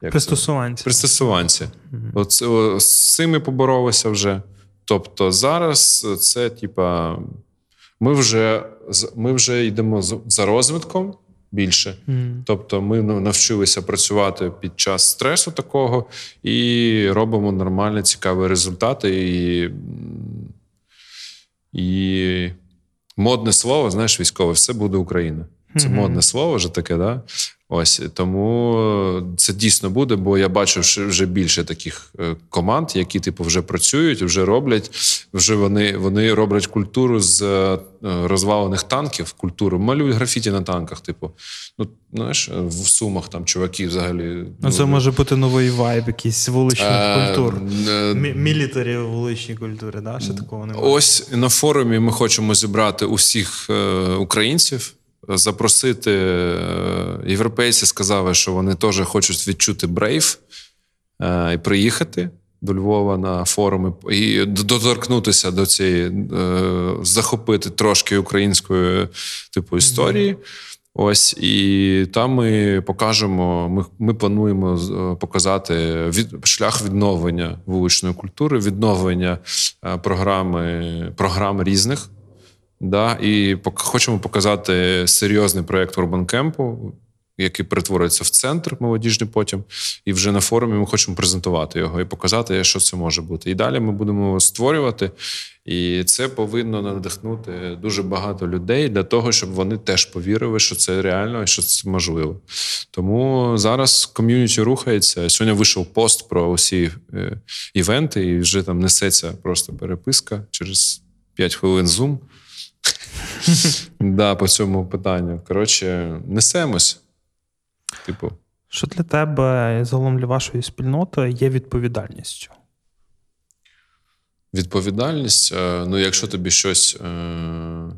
пристосуванці. Пристосуванці. Mm-hmm. От, з цими поборолися вже. Тобто зараз це, типа. Ми вже ми вже йдемо за розвитком більше. Mm. Тобто, ми навчилися працювати під час стресу такого і робимо нормальні, цікаві результати. І і модне слово, знаєш, військове, все буде Україна. Це mm-hmm. модне слово вже таке, да? Ось тому це дійсно буде, бо я бачу вже більше таких е, команд, які типу вже працюють, вже роблять. Вже вони вони роблять культуру з е, розвалених танків. Культуру малюють графіті на танках. Типу, ну знаєш, в сумах там чуваки взагалі. Ну це ну, може бути новий вайб, якийсь вуличних е, культур. Е, Мілітарі вуличні культури. Да? Ще такого немає. Ось на форумі ми хочемо зібрати усіх е, українців запросити е, європейці сказали, що вони теж хочуть відчути брейв е, і приїхати до Львова на форуми і доторкнутися до цієї, е, захопити трошки української типу історії. Ось і там ми покажемо. Ми ми плануємо показати від шлях відновлення вуличної культури, відновлення програми програм різних. Да, І хочемо показати серйозний проєкт Camp, який перетвориться в центр молодіжний потім. І вже на форумі ми хочемо презентувати його і показати, що це може бути. І далі ми будемо створювати. І це повинно надихнути дуже багато людей для того, щоб вони теж повірили, що це реально і що це можливо. Тому зараз ком'юніті рухається. Сьогодні вийшов пост про усі е, івенти, і вже там несеться просто переписка через 5 хвилин Zoom. Да, по цьому питанню. Коротше, несемось. Типу. Що для тебе, загалом для вашої спільноти, є відповідальністю? Відповідальність. Е, ну, якщо тобі щось. Е...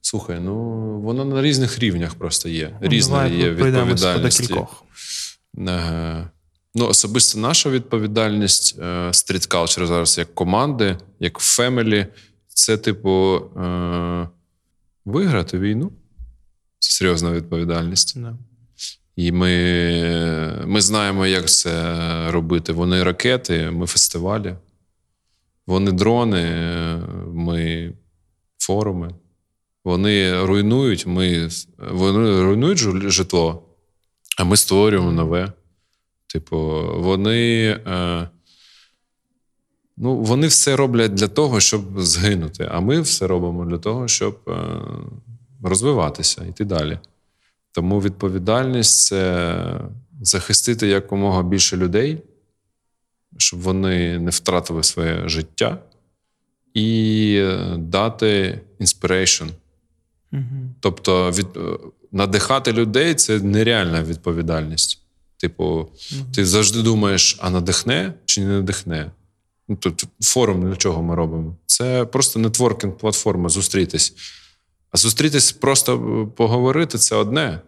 Слухай, ну воно на різних рівнях просто є. Ну, Різна є відповідальність. Ну, особисто наша відповідальність стріт калчер зараз як команди, як фемелі, це, типу, е... виграти війну. Це серйозна відповідальність. Yeah. І ми ми знаємо, як це робити. Вони ракети, ми фестивалі, вони дрони, ми форуми. Вони руйнують, ми, вони руйнують житло, а ми створюємо нове. Типу, вони е, ну, вони все роблять для того, щоб згинути. А ми все робимо для того, щоб е, розвиватися, йти далі. Тому відповідальність це захистити якомога більше людей, щоб вони не втратили своє життя, і дати inspiration. Угу. Тобто, від, надихати людей це нереальна відповідальність. Типу, угу. ти завжди думаєш, а надихне чи не надихне. Ну, Тут форум для чого ми робимо? Це просто нетворкінг платформа зустрітись. А зустрітись, просто поговорити це одне.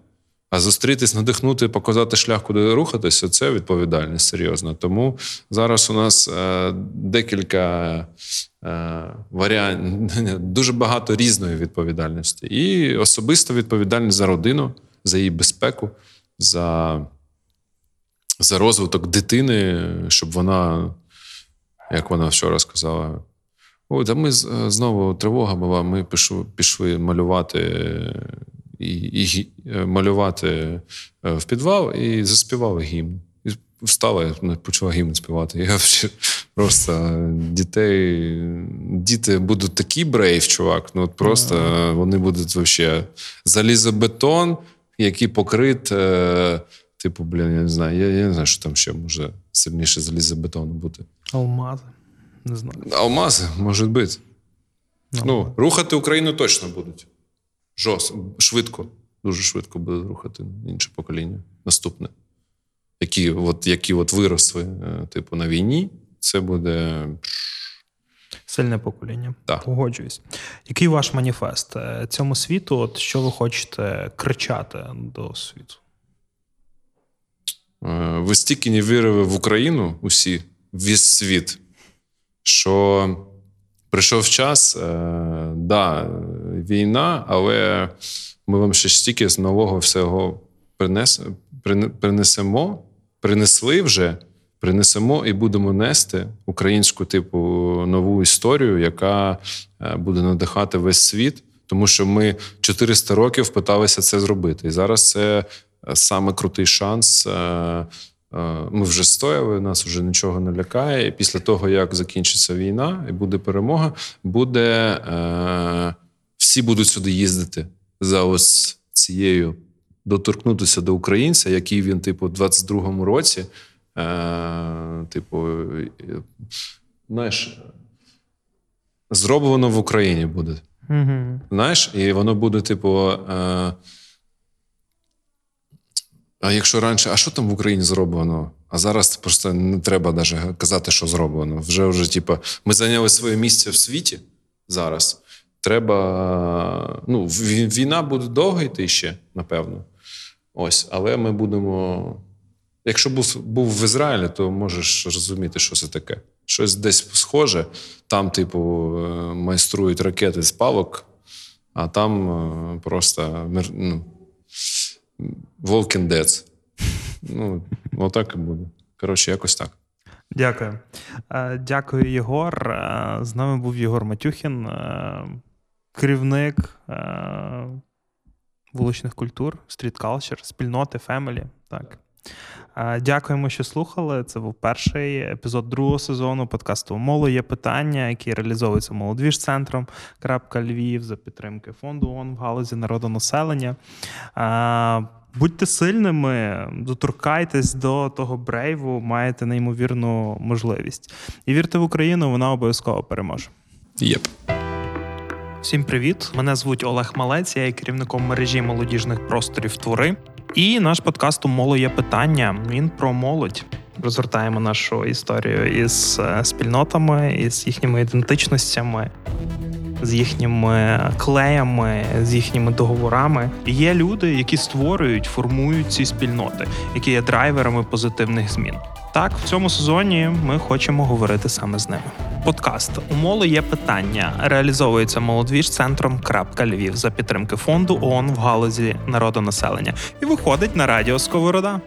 А зустрітись, надихнути, показати шлях, куди рухатися це відповідальність серйозна. Тому зараз у нас е, декілька е, варіантів, дуже багато різної відповідальності. І особисто відповідальність за родину, за її безпеку, за, за розвиток дитини, щоб вона, як вона вчора сказала, Ой, та ми знову тривога була. Ми пішли, пішли малювати і, і е, малювати е, в підвал і заспівали гімн. І встала, я почала гімн співати. Я просто дітей, діти будуть такі брейв, чувак. Ну от просто mm-hmm. вони будуть вообще залізобетон, який покрит. Е, типу, блін, я не знаю, я, я не знаю, що там ще може сильніше залізобетону бути. Алмази. Не знаю. Алмази, може бути. Ну, ну, рухати Україну точно будуть. Жорстко, швидко, дуже швидко буде рухати інше покоління. Наступне. Які от, які от виросли, е, типу, на війні, це буде. Сильне покоління. Так. Погоджуюсь. Який ваш маніфест е, цьому світу? От Що ви хочете кричати до світу? Е, ви стільки не вірили в Україну усі, весь світ що прийшов час, е, да, війна, але ми вам ще стільки з нового всього принес, принесемо, принесли вже, принесемо і будемо нести українську типу нову історію, яка е, буде надихати весь світ. Тому що ми 400 років питалися це зробити. І зараз це саме крутий шанс е, Е, ми вже стояли, нас вже нічого не лякає. І після того, як закінчиться війна і буде перемога, буде е, всі будуть сюди їздити за ось цією, доторкнутися до українця, який він, типу, в 22-му році, типу, знаєш, зроблено в Україні буде. Знаєш, і воно буде, типу. А якщо раніше, а що там в Україні зроблено? А зараз просто не треба навіть казати, що зроблено. Вже вже, типу, ми зайняли своє місце в світі зараз. Треба. Ну, війна буде довго йти ще, напевно. Ось, але ми будемо. Якщо був був в Ізраїлі, то можеш розуміти, що це таке. Щось десь схоже. Там, типу, е, майструють ракети з палок, а там е, просто ну, Walking Dead. Ну, отак і буде. Коротше, якось так. Дякую. Е, дякую, Єгор. Е, з нами був Єгор Матюхін, е, керівник вуличних культур, стріт Culture, спільноти, фемелі. Так. Дякуємо, що слухали. Це був перший епізод другого сезону подкасту Моло є питання, які реалізовуються молодвіж центром Львів за підтримки фонду ООН в галузі народонаселення. Будьте сильними, доторкайтесь до того брейву, маєте неймовірну можливість. І вірте в Україну, вона обов'язково переможе. Єп. Всім привіт! Мене звуть Олег Малець, я є керівником мережі молодіжних просторів твори. І наш подкаст у моло є питання. Він про молодь. Розгортаємо нашу історію із е, спільнотами, із їхніми ідентичностями, з їхніми клеями, з їхніми договорами. Є люди, які створюють, формують ці спільноти, які є драйверами позитивних змін. Так, в цьому сезоні ми хочемо говорити саме з ними. Подкаст у моло є питання. Реалізовується молодвіж центром крапка Львів за підтримки фонду ООН в галузі народонаселення і виходить на радіо Сковорода.